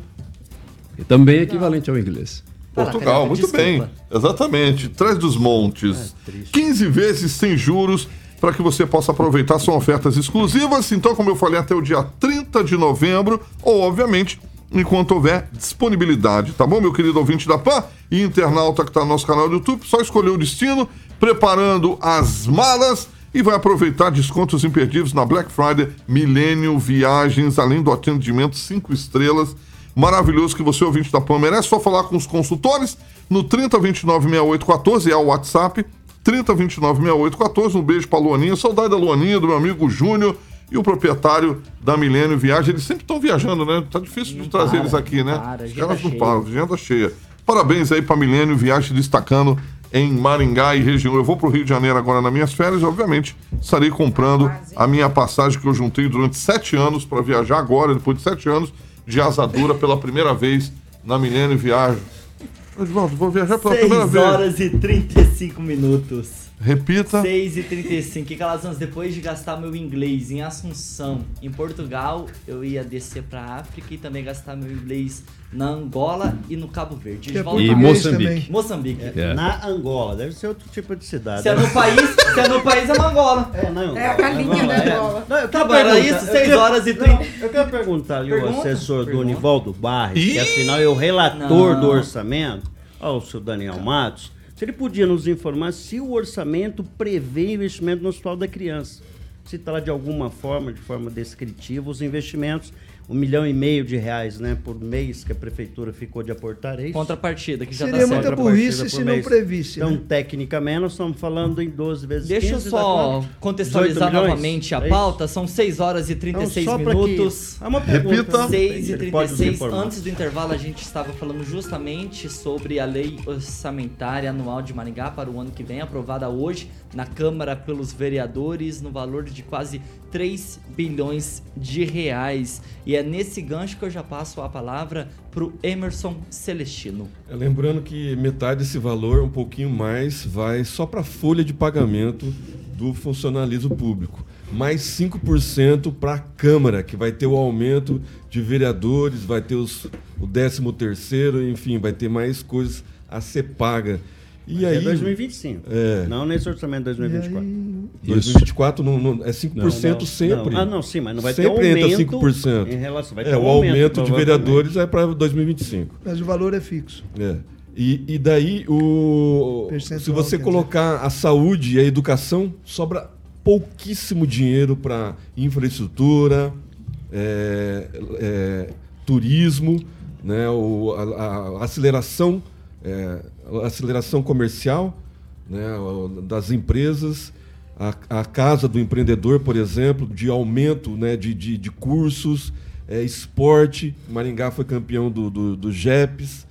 E também é equivalente ao inglês. Portugal, muito desculpa. bem. Exatamente. Trás dos Montes. 15 vezes sem juros para que você possa aproveitar. São ofertas exclusivas. Então, como eu falei, até o dia 30 de novembro, ou obviamente, enquanto houver disponibilidade, tá bom, meu querido ouvinte da PAN e internauta que está no nosso canal do YouTube? Só escolher o destino, preparando as malas e vai aproveitar descontos imperdíveis na Black Friday Millennium Viagens, além do atendimento 5 estrelas maravilhoso que você, ouvinte da PAN, merece. Só falar com os consultores no 30296814, é o WhatsApp. 30296814. Um beijo pra Luaninha. Saudade da Luaninha, do meu amigo Júnior. e o proprietário da Milênio Viagem. Eles sempre estão viajando, né? Tá difícil de trazer para, eles aqui, né? para, Os caras não param, agenda cheia. Parabéns aí para Milênio Viagem destacando em Maringá e região. Eu vou para o Rio de Janeiro agora nas minhas férias, obviamente estarei comprando a minha passagem que eu juntei durante sete anos para viajar agora, depois de sete anos de asadura pela primeira vez na Milênio Viagem. Edvaldo, vou viajar pela 6 primeira vez. horas e 35 minutos. Repita. 6 e 35 E Calazans, depois de gastar meu inglês em Assunção, em Portugal, eu ia descer pra África e também gastar meu inglês na Angola e no Cabo Verde. Que é E Moçambique. também. Moçambique. É. Na Angola, deve ser outro tipo de cidade. Se é no país, se é no país é uma Angola. É, na Angola. É a galinha Angola, da é. Angola. Não, Tá bom, era isso, eu 6 quero- horas e não, 30. Eu quero perguntar ali Pergunta, o assessor pergunta. do Nivaldo Barres, que afinal é o relator Não. do orçamento, ó, o seu Daniel Matos, se ele podia nos informar se o orçamento prevê investimento no Hospital da Criança. Se está de alguma forma, de forma descritiva, os investimentos, um milhão e meio de reais né, por mês que a prefeitura ficou de aportar, é isso? Contrapartida, que já Seria tá muita burrice se não previsse. Então, né? tecnicamente, nós estamos falando em 12 vezes Deixa eu 15, dá só quanto? contextualizar 18 milhões? novamente a É pauta. São 6 horas e Então, 36 só pra que- minutos. É uma pergunta. Repita. né? 6 e Ele pode nos 36 informar. antes do intervalo, a gente estava falando justamente sobre a lei orçamentária anual de Maringá para o ano que vem, aprovada hoje na Câmara pelos vereadores, no valor de quase 3 bilhões de reais. E é nesse gancho que eu já passo a palavra para o Emerson Celestino. É, Lembrando que metade desse valor, um pouquinho mais, vai só para a folha de pagamento do funcionalismo público. Mais 5% para a Câmara, que vai ter o aumento de vereadores, vai ter os, o 13 terceiro, enfim, vai ter mais coisas a ser paga. E É aí, 2025. É. Não nesse orçamento de 2024. 2024 não, não- é 5% sempre. Não. Ah, não, sim, mas não vai sempre ter aumento entra 5%. em relação- vai ter é, um o aumento, aumento, de vereadores é para 2025. Mas o valor é fixo. É. E, e daí, o, Percentual, se você colocar a saúde e a educação, sobra pouquíssimo dinheiro para infraestrutura, é, é, turismo, né, o, a, a aceleração, é, a aceleração comercial né, das empresas, a, a casa do empreendedor, por exemplo, de aumento né, de, de, de cursos, é, esporte. Maringá foi campeão do, do, do GEPS.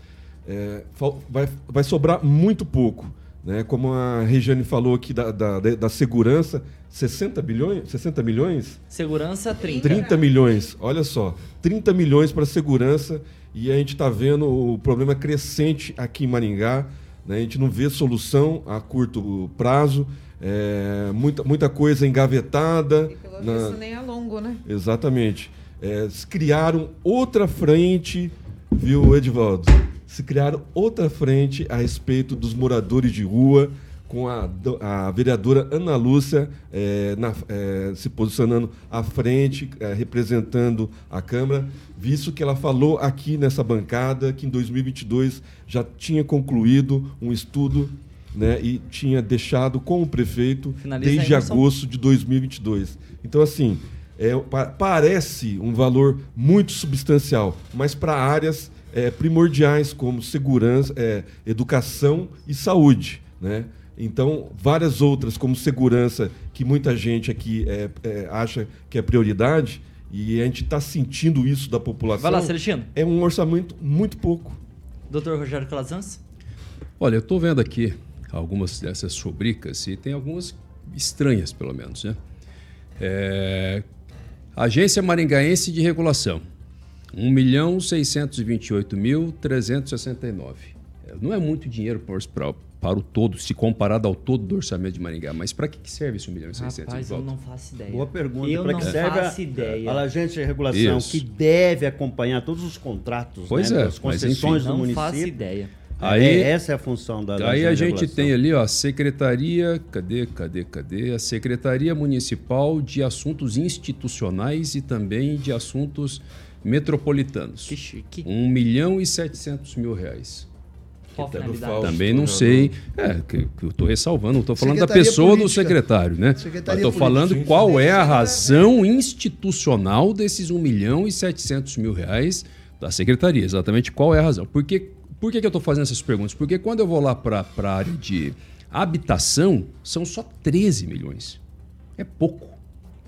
É, vai, vai sobrar muito pouco. Né? Como a Regiane falou aqui da, da, da segurança, 60 bilhões, 60 milhões? Segurança 30. 30 milhões, olha só, 30 milhões para segurança e a gente está vendo o problema crescente aqui em Maringá. né? A gente não vê solução a curto prazo, é, muita, muita coisa engavetada. E pelo na- visto nem é longo, né? Exatamente. É, se criaram outra frente, viu, Edivaldo? Se criaram outra frente a respeito dos moradores de rua, com a, a vereadora Ana Lúcia é, na- é, se posicionando à frente, é, representando a Câmara, visto que ela falou aqui nessa bancada que em 2022 já tinha concluído um estudo né, e tinha deixado com o prefeito Finaliza desde agosto de 2022. Então, assim, é, pa- parece um valor muito substancial, mas para áreas primordiais como segurança, educação e saúde, né? Então, várias outras, como segurança, que muita gente aqui é, é, acha que é prioridade, e a gente está sentindo isso da população. Vai lá, Celestino. É um orçamento muito pouco. Doutor Rogério Calazans? Olha, eu estou vendo aqui algumas dessas rubricas e tem algumas estranhas, pelo menos, né? É, Agência Maringaense de Regulação, 1.628.369. É, Não é muito dinheiro para, para, para o todo, se comparado ao todo do orçamento de Maringá, mas para que, serve esse 1 milhão e 600 Rapaz, eu não faço ideia. Boa pergunta. Eu Pra não que serve faço a, ideia. A agência de regulação Isso. que deve acompanhar todos os contratos, Pois né, é, das mas concessões enfim. do não município. faço ideia. Aí- É, essa é a função da, Aí a gente tem ali, ó, Secretaria, cadê, cadê, cadê? A Secretaria Municipal de Assuntos Institucionais e também de Assuntos Metropolitanos. Que chique. 1 milhão e 700 mil reais. Qual a do finalidade? Fausto, Também não sei, é, que, que eu estou ressalvando, não estou falando da Secretaria pessoa do Política. secretário, né? Estou falando Política. qual é a razão institucional desses 1 milhão e 700 mil reais da secretaria, exatamente qual é a razão. Por que, por que, que eu estou fazendo essas perguntas? Porque quando eu vou lá para a área de habitação, são só 13 milhões. É pouco.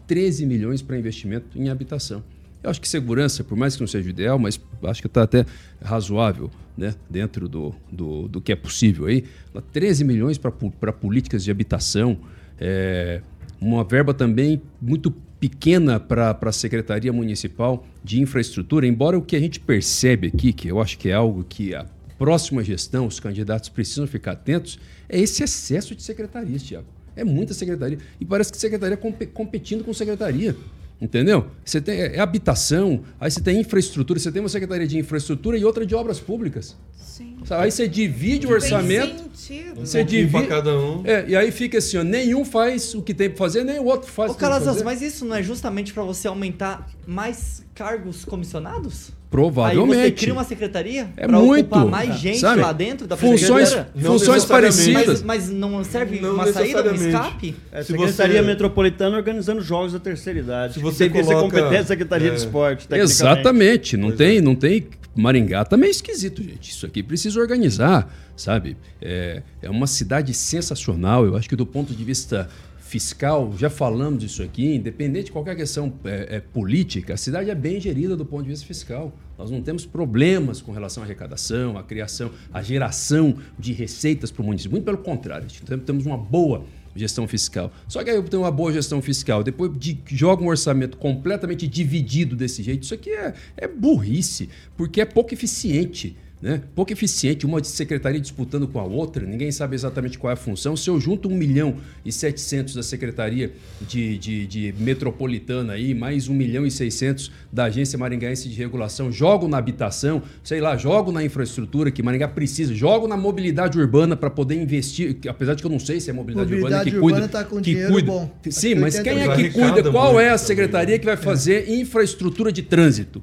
13 milhões para investimento em habitação. Eu acho que segurança, por mais que não seja ideal, mas acho que está até razoável né, dentro do, do, do, que é possível aí. 13 milhões para políticas de habitação, é, uma verba também muito pequena para a Secretaria Municipal de Infraestrutura, embora o que a gente percebe aqui, que eu acho que é algo que a próxima gestão, os candidatos precisam ficar atentos, é esse excesso de secretarias, Tiago. É muita secretaria. E parece que secretaria competindo com secretaria. Entendeu? Você tem é, é habitação, aí você tem infraestrutura, você tem uma secretaria de infraestrutura e outra de obras públicas. Sim. Aí você divide o orçamento. Sentido. Você um divide. cada um. É, e aí fica assim, ó, nenhum faz o que tem para fazer, nem o outro faz Ô, o que tem pra Calazans, fazer. mas isso não é justamente para você aumentar mais cargos comissionados? Provavelmente. Aí você cria uma secretaria É pra muito. ocupar mais gente Sabe? lá dentro da Funções, funções parecidas. Mas, mas não serve Não uma saída, um escape? É Se Secretaria você- Metropolitana organizando jogos da terceira idade. Se você ser coloca- competência Secretaria é. de Esporte. Exatamente. Não Pois tem, é. não tem. Maringá também é esquisito, gente. Isso aqui precisa organizar, sabe? É, é uma cidade sensacional. Eu acho que do ponto de vista fiscal, já falamos disso aqui, independente de qualquer questão é, é, política, a cidade é bem gerida do ponto de vista fiscal. Nós não temos problemas com relação à arrecadação, à criação, à geração de receitas para o município. Muito pelo contrário, gente temos uma boa gestão fiscal. Só que aí eu tenho uma boa gestão fiscal, depois de, joga um orçamento completamente dividido desse jeito, isso aqui é, é burrice, porque é pouco eficiente. Né? Pouco eficiente, uma secretaria disputando com a outra, ninguém sabe exatamente qual é a função. Se eu junto 1 milhão e 700 da Secretaria de, de, de Metropolitana, aí, mais 1 milhão e 600 da Agência Maringaense de Regulação, jogo na habitação, sei lá, jogo na infraestrutura que Maringá precisa, jogo na mobilidade urbana para poder investir, que, apesar de que eu não sei se é mobilidade, Mobilidade urbana que urbana cuida. tá com que dinheiro cuida. bom. Sim, que mas 80 quem é que cuida? Qual é a também, secretaria né? que vai fazer infraestrutura de trânsito?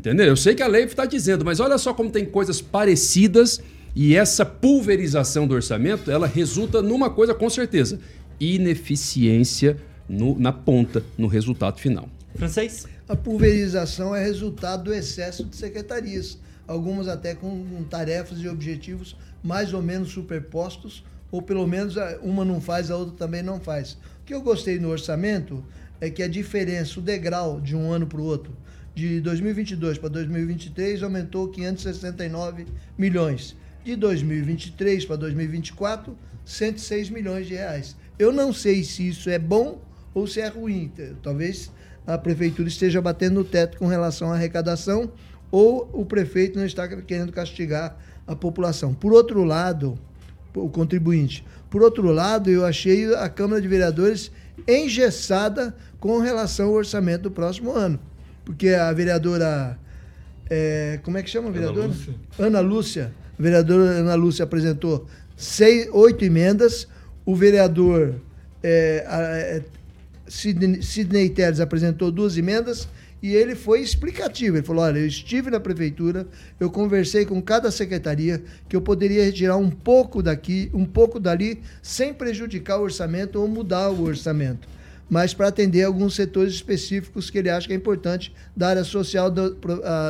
Entendeu? Eu sei que a lei está dizendo, mas olha só como tem coisas parecidas e essa pulverização do orçamento, ela resulta numa coisa com certeza, ineficiência no- na ponta, no resultado final. Francês? A pulverização é resultado do excesso de secretarias, algumas até com tarefas e objetivos mais ou menos superpostos, ou pelo menos uma não faz, a outra também não faz. O que eu gostei no orçamento é que a diferença, o degrau de um ano para o outro, de 2022 para 2023 aumentou 569 milhões. De 2023 para 2024, 106 milhões de reais. Eu não sei se isso é bom ou se é ruim. Talvez a prefeitura esteja batendo no teto com relação à arrecadação ou o prefeito não está querendo castigar a população. Por outro lado, o contribuinte. Por outro lado, eu achei a Câmara de Vereadores engessada com relação ao orçamento do próximo ano. Porque a vereadora. é, como é que chama a vereadora? Lúcia. Ana Lúcia. A vereadora Ana Lúcia apresentou seis, oito emendas. O vereador é, a- é, Sidney, Sidney Teles apresentou duas emendas e ele foi explicativo. Ele falou: olha, eu estive na prefeitura, eu conversei com cada secretaria que eu poderia retirar um pouco daqui, um pouco dali, sem prejudicar o orçamento ou mudar o orçamento. Mas para atender alguns setores específicos que ele acha que é importante da área social da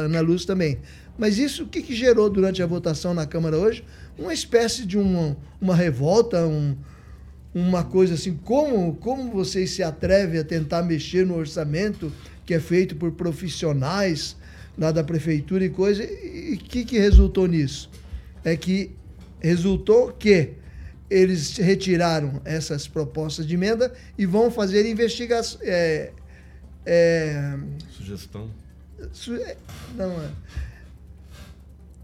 Ana Luz também. Mas isso, o que, que gerou durante a votação na Câmara hoje? Uma espécie de uma, uma revolta, um, uma coisa assim, como, como vocês se atrevem a tentar mexer no orçamento que é feito por profissionais lá da prefeitura e coisa, e o que, que resultou nisso? É que resultou que eles retiraram essas propostas de emenda e vão fazer investigação. É, é, Sugestão. su- é, não é.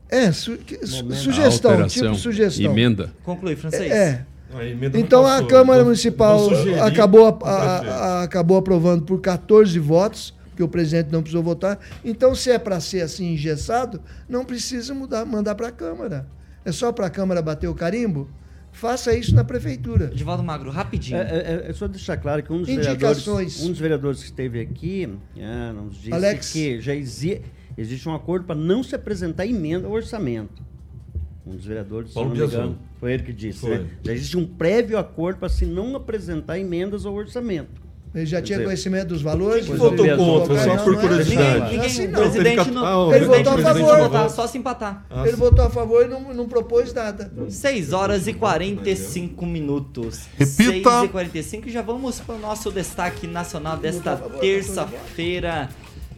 É, su- que- sugestão, tipo sugestão. Emenda. Conclui, Francês. É. A não Então a Câmara Municipal acabou, a- a- acabou aprovando por 14 votos, porque o presidente não precisou votar. Então, se é para ser assim engessado, não precisa mudar, mandar para a Câmara. É só para a Câmara bater o carimbo? Faça isso na prefeitura. Edivaldo Magro, rapidinho. É, é- é só deixar claro que um dos, vereadores, um dos vereadores que esteve aqui é, nos disse Alex. que já exi- existe um acordo para não se apresentar emenda ao orçamento. Um dos vereadores, Paulo se não me engano, foi ele que disse. Né? Já existe um prévio acordo para se não apresentar emendas ao orçamento. Ele já tinha dizer, conhecimento dos valores? Quem dos votou contra? Só por é curiosidade. assim. Ninguém, Assim o não. presidente Ele não, presidente votou a favor. só se empatar. Ah, Ele votou a favor e não, não propôs nada. 6 horas e 45 minutos. Repita. 6 e 45 e já vamos para o nosso destaque nacional desta terça-feira.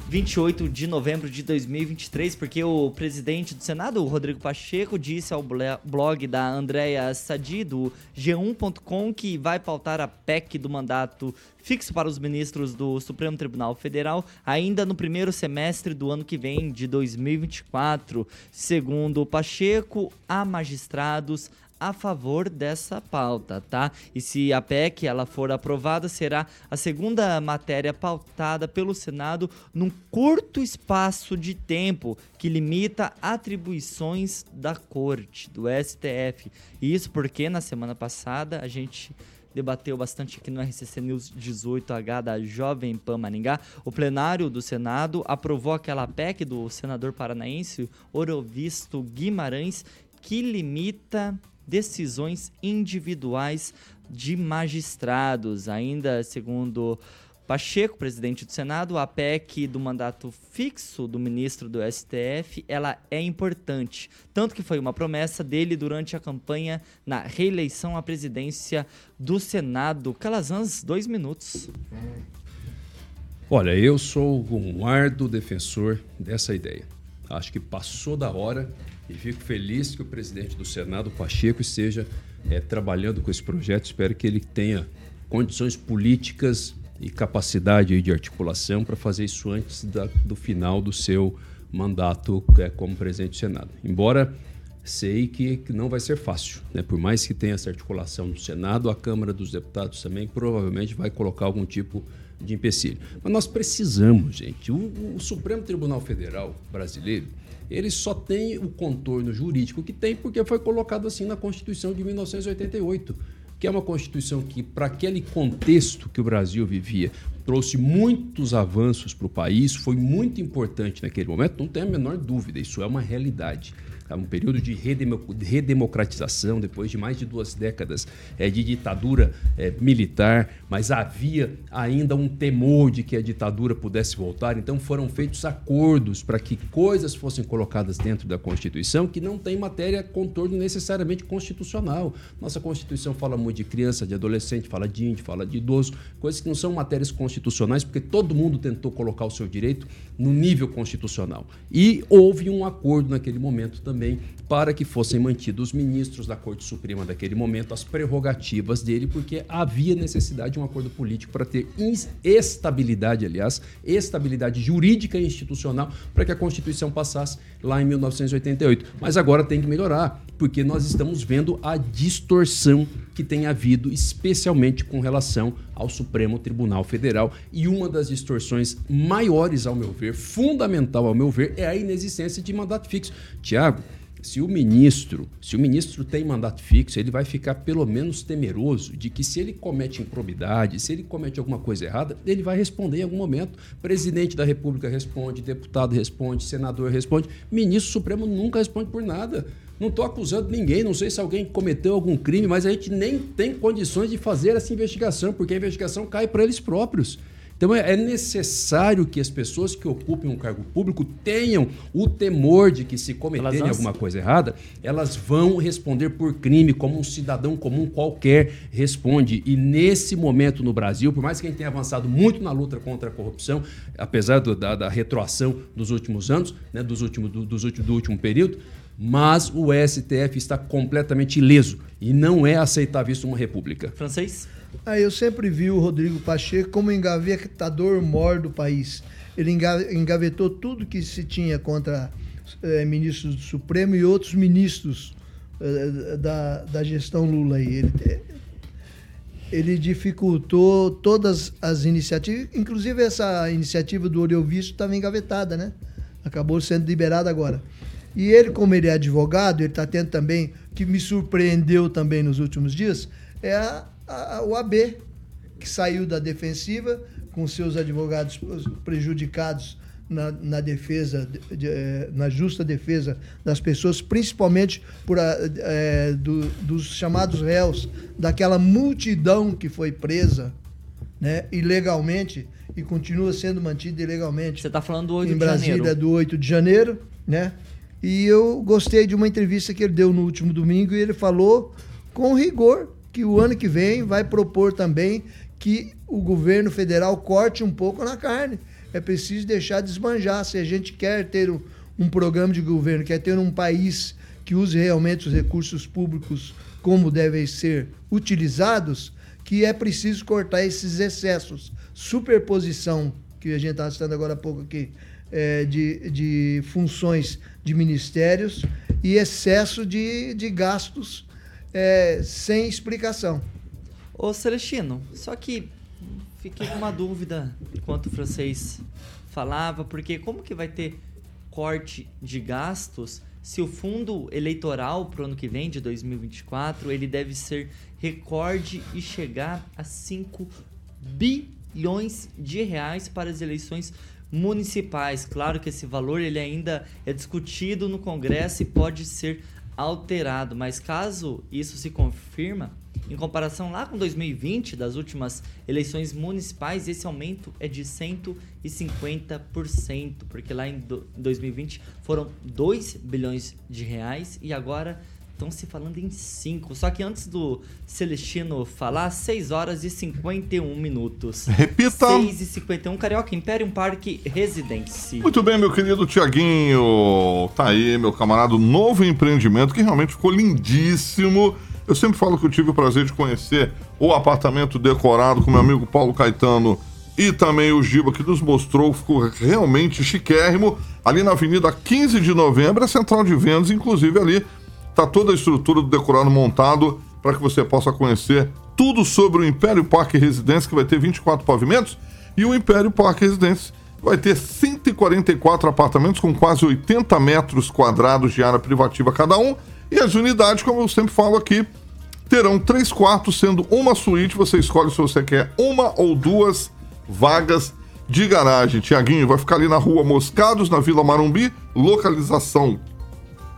28 de novembro de 2023, porque o presidente do Senado, Rodrigo Pacheco, disse ao blog da Andréa Sadi, do G1.com, que vai pautar a PEC do mandato fixo para os ministros do Supremo Tribunal Federal ainda no primeiro semestre do ano que vem, de 2024. Segundo Pacheco, há magistrados a favor dessa pauta, tá? E se a PEC ela for aprovada, será a segunda matéria pautada pelo Senado num curto espaço de tempo que limita atribuições da Corte, do STF. E isso porque na semana passada a gente debateu bastante aqui no RCC News 18H da Jovem Pan Maringá. O plenário do Senado aprovou aquela PEC do senador paranaense Orovisto Guimarães que limita decisões individuais de magistrados. Ainda segundo Pacheco, presidente do Senado, a PEC do mandato fixo do ministro do STF, ela é importante, tanto que foi uma promessa dele durante a campanha na reeleição à presidência do Senado. Calazans, dois minutos. Olha, eu sou um árduo defensor dessa ideia. Acho que passou da hora e fico feliz que o presidente do Senado, Pacheco, esteja eh, trabalhando com esse projeto. Espero que ele tenha condições políticas e capacidade de articulação para fazer isso antes da- do final do seu mandato eh, como presidente do Senado. Embora sei que, que não vai ser fácil, né? por mais que tenha essa articulação do Senado, a Câmara dos Deputados também provavelmente vai colocar algum tipo de empecilho. Mas nós precisamos, gente. O, o Supremo Tribunal Federal brasileiro ele só tem o contorno jurídico que tem porque foi colocado assim na Constituição de 1988, que é uma Constituição que, para aquele contexto que o Brasil vivia, trouxe muitos avanços para o país, foi muito importante naquele momento, não tem a menor dúvida, isso é uma realidade. É um período de redemo- redemocratização, depois de mais de duas décadas eh, de ditadura eh, militar, mas havia ainda um temor de que a ditadura pudesse voltar, então foram feitos acordos para que coisas fossem colocadas dentro da Constituição que não tem matéria contorno necessariamente constitucional. Nossa Constituição fala muito de criança, de adolescente, fala de índio, fala de idoso, coisas que não são matérias constitucionais, porque todo mundo tentou colocar o seu direito no nível constitucional. E houve um acordo naquele momento também para que fossem mantidos os ministros da Corte Suprema daquele momento, as prerrogativas dele, porque havia necessidade de um acordo político para ter estabilidade, aliás, estabilidade jurídica e institucional para que a Constituição passasse lá em 1988. Mas agora tem que melhorar, porque nós estamos vendo a distorção que tem havido, especialmente com relação ao Supremo Tribunal Federal. E uma das distorções maiores, ao meu ver, fundamental ao meu ver, é a inexistência de mandato fixo. Tiago, se o ministro, se o ministro tem mandato fixo, ele vai ficar pelo menos temeroso de que se ele comete improbidade, se ele comete alguma coisa errada, ele vai responder em algum momento. Presidente da República responde, deputado responde, senador responde, ministro supremo nunca responde por nada. Não estou acusando ninguém, não sei se alguém cometeu algum crime, mas a gente nem tem condições de fazer essa investigação, porque a investigação cai para eles próprios. Então é é necessário que as pessoas que ocupem um cargo público tenham o temor de que se cometerem alguma coisa errada, elas vão responder por crime como um cidadão comum qualquer responde. E nesse momento no Brasil, por mais que a gente tenha avançado muito na luta contra a corrupção, apesar do- da, da retroação dos últimos anos, né, dos últimos, do, dos últimos, do último período, mas o STF está completamente ileso e não é aceitável isso numa república. Francês? Ah, eu sempre vi o Rodrigo Pacheco como engavetador mor do país. Ele enga- engavetou tudo que se tinha contra eh, ministros do Supremo e outros ministros eh, da, da gestão Lula. Aí. Ele, ele dificultou todas as iniciativas, inclusive essa iniciativa do Oreu Visto estava engavetada, né? Acabou sendo liberada agora. E ele, como ele é advogado, ele está tendo também, que me surpreendeu também nos últimos dias, é a- a- o AB, que saiu da defensiva com seus advogados prejudicados na, na defesa, de- eh, na justa defesa das pessoas, principalmente por a- eh, do- dos chamados réus, daquela multidão que foi presa né, ilegalmente e continua sendo mantido ilegalmente. Você está falando do 8 em de Brasília janeiro. do 8 de janeiro, né? E eu gostei de uma entrevista que ele deu no último domingo e ele falou com rigor que o ano que vem vai propor também que o governo federal corte um pouco na carne. É preciso deixar desmanjar. Se a gente quer ter um, um programa de governo, quer ter um país que use realmente os recursos públicos como devem ser utilizados, que é preciso cortar esses excessos. Superposição, que a gente estava citando agora há pouco aqui, é, de, de funções de ministérios e excesso de, de gastos é, sem explicação. Ô Celestino, só que fiquei com uma dúvida enquanto o francês falava, porque como que vai ter corte de gastos se o fundo eleitoral para o ano que vem, de 2024, ele deve ser recorde e chegar a 5 bilhões de reais para as eleições municipais. Claro que esse valor ele ainda é discutido no Congresso e pode ser alterado, mas caso isso se confirma, em comparação lá com 2020, das últimas eleições municipais, esse aumento é de 150%, porque lá em 2020 foram 2 bilhões de reais e agora estão se falando em 5. Só que antes do Celestino falar, 6 horas e 51 minutos. Repita! 6 e 51, Carioca Imperium Parque Residence. Muito bem, meu querido Tiaguinho. Tá aí, meu camarada, novo empreendimento que realmente ficou lindíssimo. Eu sempre falo que eu tive o prazer de conhecer o apartamento decorado com meu amigo Paulo Caetano e também o Giba, que nos mostrou, ficou realmente chiquérrimo. Ali na Avenida 15 de Novembro, a central de vendas, inclusive ali está toda a estrutura do decorado montado para que você possa conhecer tudo sobre o Império Parque Residência, que vai ter 24 pavimentos, e o Império Parque Residência vai ter 144 apartamentos com quase 80 metros quadrados de área privativa cada um, e as unidades, como eu sempre falo aqui, terão três quartos, sendo uma suíte. Você escolhe se você quer uma ou duas vagas de garagem. Tiaguinho vai ficar ali na rua Moscados, na Vila Marumbi, localização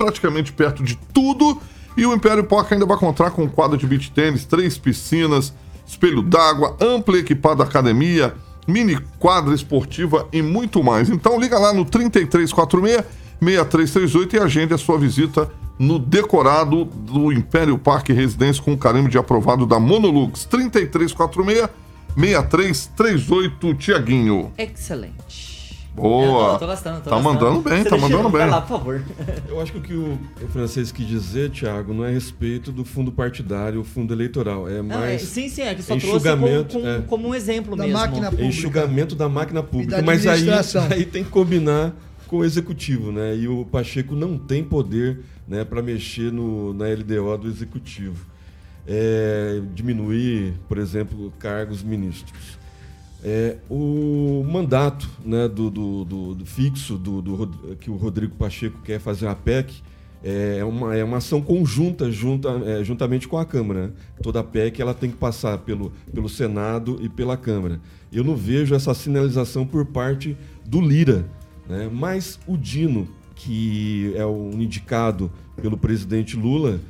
praticamente perto de tudo. E o Império Parque ainda vai contar com um quadro de beach tênis, três piscinas, espelho d'água, ampla e equipada academia, mini quadra esportiva e muito mais. Então liga lá no 3346 6338 e agende a sua visita no decorado do Império Parque Residência com o carimbo de aprovado da Monolux 3346 6338 Tiaguinho. Excelente. Boa. Eu tô gostando, tô tá gostando. mandando bem, tá Celestino, mandando bem. Vai lá, por favor. Eu acho que o que o, francês quis dizer, Thiago, não é a respeito do fundo partidário, o fundo eleitoral. É Não, é, mais. sim, sim, é que só trouxe enxugamento, como, como, é. como um exemplo Da mesmo. máquina É pública. enxugamento da máquina pública. da Mas aí, aí tem que combinar com o executivo, né? E o Pacheco não tem poder né, para mexer no, na LDO do executivo. É, diminuir, por exemplo, cargos ministros. É, o mandato né, do, do- do- do fixo que o Rodrigo Pacheco quer fazer a PEC é uma, é uma ação conjunta junta, é, juntamente com a Câmara. né? Toda a PEC ela tem que passar pelo, pelo Senado e pela Câmara. Eu não vejo essa sinalização por parte do Lira. né? Mas o Dino, que é o indicado pelo presidente Lula,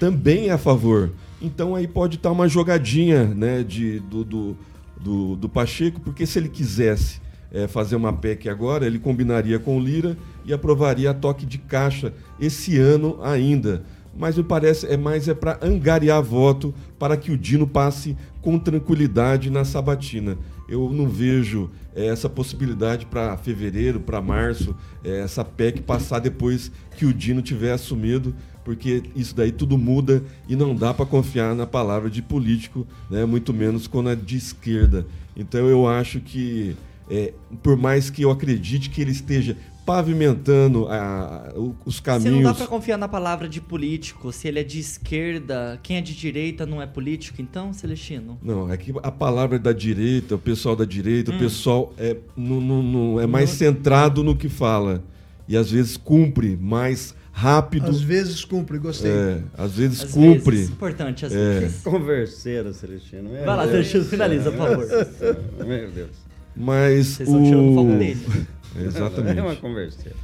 também é a favor. Então aí pode estar uma jogadinha né, de, do, do, do, do Pacheco, porque se ele quisesse é, fazer uma PEC agora, ele combinaria com o Lira e aprovaria a toque de caixa esse ano ainda. Mas me parece é mais é para angariar voto para que o Dino passe com tranquilidade na sabatina. Eu não vejo é, essa possibilidade para fevereiro, para março, é, essa PEC passar depois que o Dino tiver assumido, porque isso daí tudo muda e não dá para confiar na palavra de político, né, muito menos quando é de esquerda. Então eu acho que, é, por mais que eu acredite que ele esteja pavimentando a- os Se não dá caminhos. pra confiar na palavra de político, se ele é de esquerda, quem é de direita não é político, então, Celestino? Não, é que a palavra da direita, o pessoal da direita, Hum. o pessoal é, não, não- não- é mais centrado no que fala. E às vezes cumpre mais rápido. Às vezes cumpre, gostei. É, às vezes Às cumpre. vezes, importante às É. vezes. Converseira, Celestino. Meu Vai lá, Celestino, finaliza, por favor. Meu Deus. Mas Vocês estão tirando o foco o. dele. Exatamente. É uma converseira.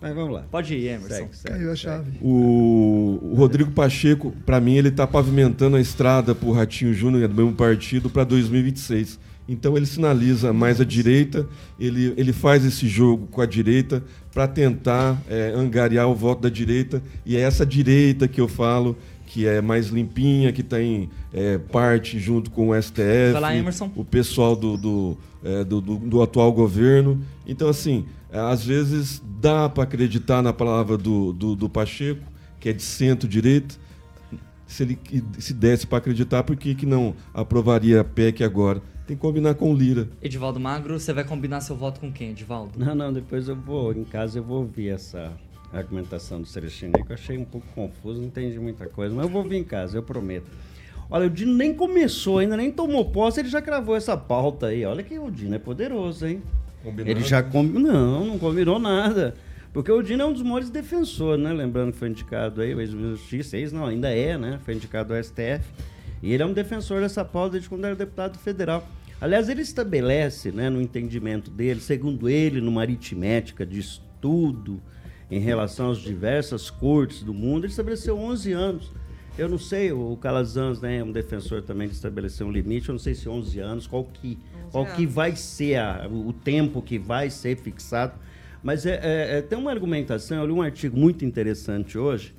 Mas vamos lá. Pode ir, Emerson. Segue, segue, Caiu a chave. O, o Rodrigo Pacheco, para mim, ele está pavimentando a estrada para o Ratinho Júnior, do mesmo partido, para 2026. Então ele sinaliza mais a direita, ele, ele faz esse jogo com a direita para tentar é, angariar o voto da direita. E é essa direita que eu falo, que é mais limpinha, que tem é, parte junto com o STF, lá, o pessoal do, do, é, do, do- do atual governo. Então, assim, é, às vezes dá para acreditar na palavra do, do, do Pacheco, que é de centro-direita. Se ele se desse para acreditar, por que, que não aprovaria a PEC agora? Tem que combinar com o Lira. Edivaldo Magro, você vai combinar seu voto com quem, Edivaldo? Não, não, depois eu vou, em casa eu vou ouvir essa argumentação do Celestino aí, que eu achei um pouco confuso, não entendi muita coisa, mas eu vou ouvir em casa, eu prometo. Olha, o Dino nem começou ainda, nem tomou posse, ele já cravou essa pauta aí. Olha que o Dino é poderoso, hein? Combinado? Ele já combinou. Não, não combinou nada. Porque o Dino é um dos maiores defensores, né? Lembrando que foi indicado aí, o ex-ministro da Justiça, ex não, ainda é, né? Foi indicado ao STF. E ele é um defensor dessa pauta desde quando era deputado federal. Aliás, ele estabelece, né, no entendimento dele, segundo ele, numa aritmética de estudo em relação às diversas cortes do mundo, ele estabeleceu 11 anos. Eu não sei, o Calazans né, é um defensor também de estabelecer um limite, eu não sei se 11 anos, qual que, qual que vai ser a- o tempo que vai ser fixado. Mas é, é- é- tem uma argumentação, eu li um artigo muito interessante hoje,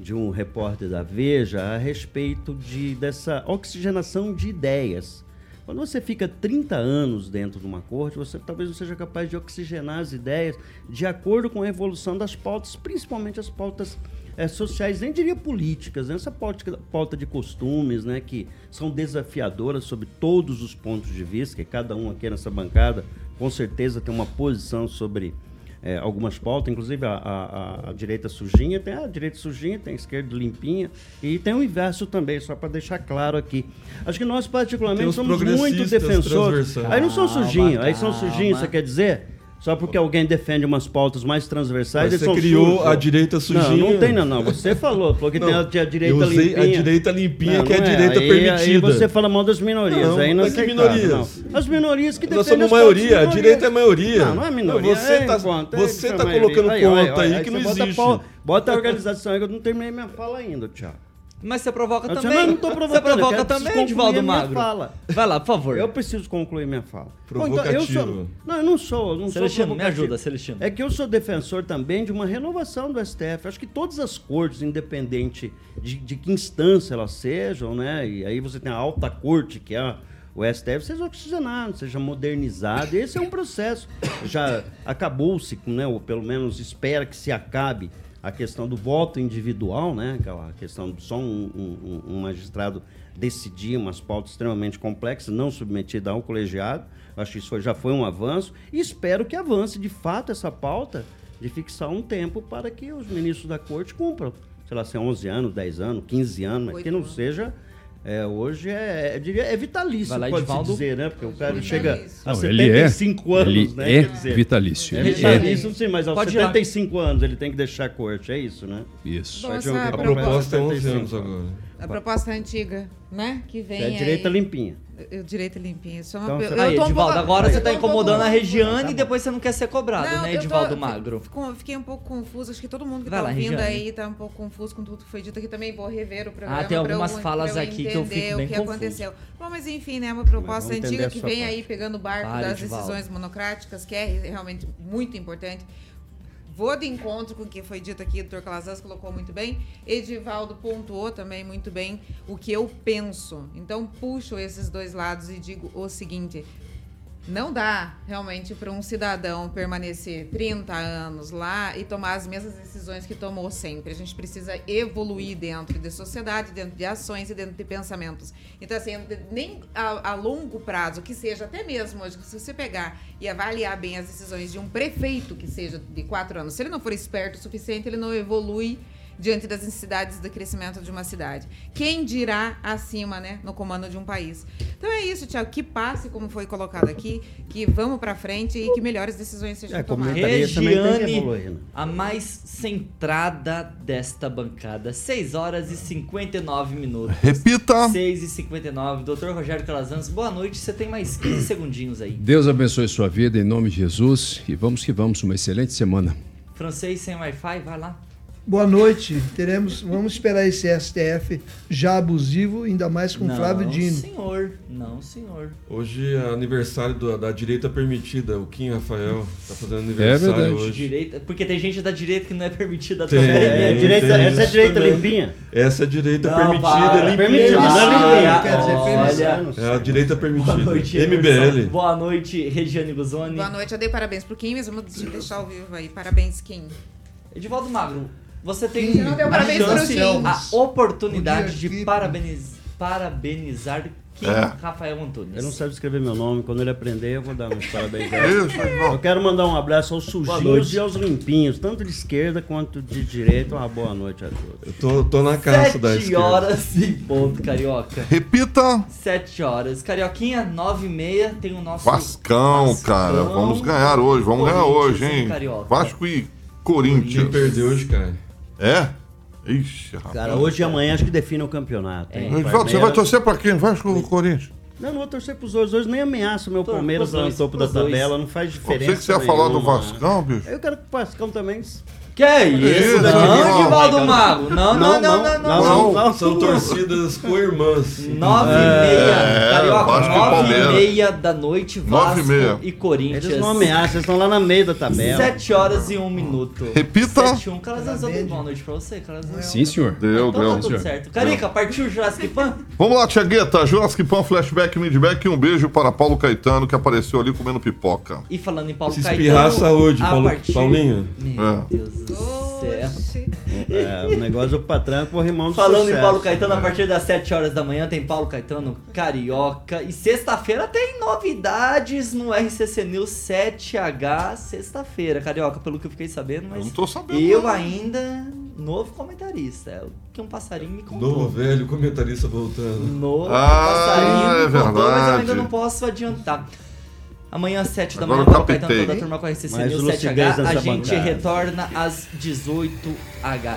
de um repórter da Veja, a respeito de, dessa oxigenação de ideias. Quando você fica 30 anos dentro de uma corte, você talvez não seja capaz de oxigenar as ideias de acordo com a evolução das pautas, principalmente as pautas eh, sociais, nem diria políticas, né? essa pauta, pauta de costumes, né, que são desafiadoras sobre todos os pontos de vista, que cada um aqui nessa bancada com certeza tem uma posição sobre é, algumas pautas, inclusive a, a- a- direita sujinha, tem a direita sujinha, tem a esquerda limpinha, e tem o inverso também, só para deixar claro aqui. Acho que nós, particularmente, os somos muito defensores. Aí não são sujinhos, aí são sujinhos, você quer dizer? Só porque alguém defende umas pautas mais transversais, Mas você criou a direita sujinha. Não, não tem, não, não. Você falou, falou que tem a, Não, a direita eu usei limpinha. a direita limpinha, Não, que é a não direita aí, permitida. Aí você fala mal das minorias. Não, aí não mas que é minorias? Não. As minorias que Nós defendem somos as pautas maioria, a direita é maioria. Não, não é minoria. Você é tá- é é tá colocando Aí, ponto aí, aí que não bota existe. pau- Bota a organização aí que eu não terminei minha fala ainda, Thiago. Mas você provoca Eu também. não, não Você provocando, eu provoca também, minha Magro. fala. Vai lá, por favor. Eu preciso concluir minha fala. Bom, então, eu Provocativo. sou, não, eu não sou. eu Não Celestino, sou me provocativo. ajuda, Celestino. É que eu sou defensor também de uma renovação do STF. Acho que todas as cortes, independente de, de que instância elas sejam, né? E aí você tem a alta corte, que é o STF, seja oxigenado, seja modernizado. Esse é um processo. Já acabou-se, né? Ou pelo menos espera que se acabe a questão do voto individual, né? Aquela questão de só um, um- um- magistrado decidir umas pautas extremamente complexas, não submetida ao colegiado. Acho que isso já foi um avanço e espero que avance de fato essa pauta de fixar um tempo para que os ministros da corte cumpram. Sei lá, se é 11 anos, 10 anos, 15 anos, mas que não seja. É, hoje é, eu diria, é vitalício, Vai lá, pode-se Edivaldo. dizer, né? Porque o cara Vitalício. chega a Não, ele é, 75 anos, ele né? é Quer dizer, vitalício. é vitalício, sim, mas aos Pode ir lá. 75 anos ele tem que deixar a corte, é isso, né? Isso. Essa A proposta- é 11 75. anos agora. A proposta antiga, né? Que vem É a direita aí. limpinha. Eu, direita limpinha. Só uma Então, eu Aí, tô um Edivaldo, pouco- agora eu você tá um pouco incomodando a. Regiane Tá e depois você não quer ser cobrado, Não, né, eu tô- Edivaldo Magro? Fiquei um pouco confusa. Acho que todo mundo que Vai tá lá, ouvindo Regiane. aí tá um pouco confuso com tudo que foi dito aqui. Também vou rever o programa. Ah, tem pra algumas eu, falas aqui que eu entender fico o bem que confuso. aconteceu. Bom, mas enfim, né? Uma proposta antiga que vem parte. aí pegando o barco Para, das Edivaldo. decisões monocráticas, que é realmente muito importante. Vou de encontro com o que foi dito aqui, o doutor Calazans colocou muito bem. Edivaldo pontuou também muito bem o que eu penso. Então, puxo esses dois lados e digo o seguinte: não dá realmente para um cidadão permanecer 30 anos lá e tomar as mesmas decisões que tomou sempre. A gente precisa evoluir dentro de sociedade, dentro de ações e dentro de pensamentos. Então, assim, nem a, a longo prazo, que seja até mesmo hoje, se você pegar e avaliar bem as decisões de um prefeito que seja de quatro anos, se ele não for esperto o suficiente, ele não evolui diante das necessidades do crescimento de uma cidade. Quem dirá acima, né, no comando de um país. Então é isso, Tiago, que passe como foi colocado aqui, que vamos para frente e que melhores decisões sejam É, tomadas. Regiane, né? a mais centrada desta bancada. 6 horas e 59 minutos. Repita. 6 e 59. Doutor Rogério Calazans, boa noite. Você tem mais 15 segundinhos aí. Deus abençoe sua vida em nome de Jesus e vamos que vamos. Uma excelente semana. Francês sem Wi-Fi, vai lá. Boa noite. Teremos, vamos esperar esse STF já abusivo, ainda mais com não, Flávio Dino. senhor. Não, senhor. Hoje é aniversário do- da direita permitida. O Kim Rafael tá fazendo É aniversário verdade. hoje. Direita, porque tem gente da direita que não é permitida Tem, também. É, direita- tem essa é isso direita também. limpinha? Essa é direita Não, permitida, para. limpinha. Permitida, não é Ah, limpinha. quer dizer, olha. É a direita permitida. Boa noite, MBL. Emerson. Boa noite, Regiane Guzoni. Boa noite, eu dei parabéns pro Kim, mas vamos deixar ao vivo aí. Parabéns, Kim. Edivaldo Magro, você tem Você não deu a chance, a oportunidade de parabeniz, parabenizar Kim É. Rafael Antunes. Ele não sabe escrever meu nome. Quando ele aprender, eu vou dar meus parabéns. Isso. Eu quero mandar um abraço aos sujinhos e aos limpinhos, tanto de esquerda quanto de direita. Uma boa noite a todos. Eu tô, tô na caça da Sete esquerda. horas e ponto, Carioca. Repita. Sete horas. Carioquinha, nove e meia, tem o nosso... Vascão, Vascão. cara. Vamos ganhar hoje. Vamos ganhar Corinthians, hoje, hein? Carioca. Vasco e Quem Corinthians. perdeu hoje, cara? É? Ixi, rapaz. Cara, hoje e amanhã acho que define o campeonato. É. hein? Edivaldo, você vai Palmeiras- torcer pra quem? Vasco ou Corinthians? Não, não vou torcer pros dois. Hoje nem ameaço o meu Tor- Palmeiras pros lá no dois, topo da pros dois. tabela. Não faz Eu diferença. pensei que você ia falar do nenhuma. Vascão, bicho. Eu quero que o Vascão também. Que é isso? Não, não. Edivaldo Mago. Não, não, não, não, não. não. São torcidas co-irmãs. Nove e meia, É, nove e meia da noite, Nove Vasco e meia. e Corinthians. Eles não ameaçam, eles estão lá no meio da tabela. Sete horas e um minuto. Repita. Sete e um. Calazans, eu boa noite pra você, Calazans. Sim, senhor. Deu, Então tá deu. tudo certo. Carica, partiu o Jurassic Pan? Vamos lá, Tiagueta. Jurassic Pan, flashback, midback. E um beijo para Paulo Caetano, que apareceu ali comendo pipoca. E falando em Paulo Se Caetano... espirrar, saúde, Paulinho. Meu É. Deus Oxi. É, o negócio do patrão é com o rimão do Falando sucesso. em Paulo Caetano, a partir das 7 horas da manhã tem Paulo Caetano Carioca. E sexta-feira tem novidades no RCC News 7H. Sexta-feira, Carioca, pelo que eu fiquei sabendo, mas. Eu não tô sabendo, Eu não. ainda, novo comentarista. É o que um passarinho me contou. Novo velho comentarista voltando. Novo Ah, passarinho é me contou, mas eu ainda verdade. não posso adiantar. Amanhã às 7 da Agora manhã, eu Paulo Caetano, captei. toda a turma com a RCC News lucidez 7H. A gente bancada. retorna às 18h.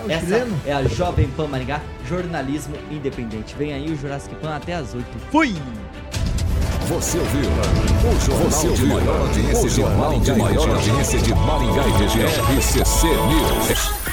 Ô, Essa é a Jovem Pan Maringá, jornalismo independente. Vem aí o Jurassic Pan até às 8 Fui! Você ouviu? O jornal de maior audiência, o jornal de maior audiência de Maringá e região. RCC News.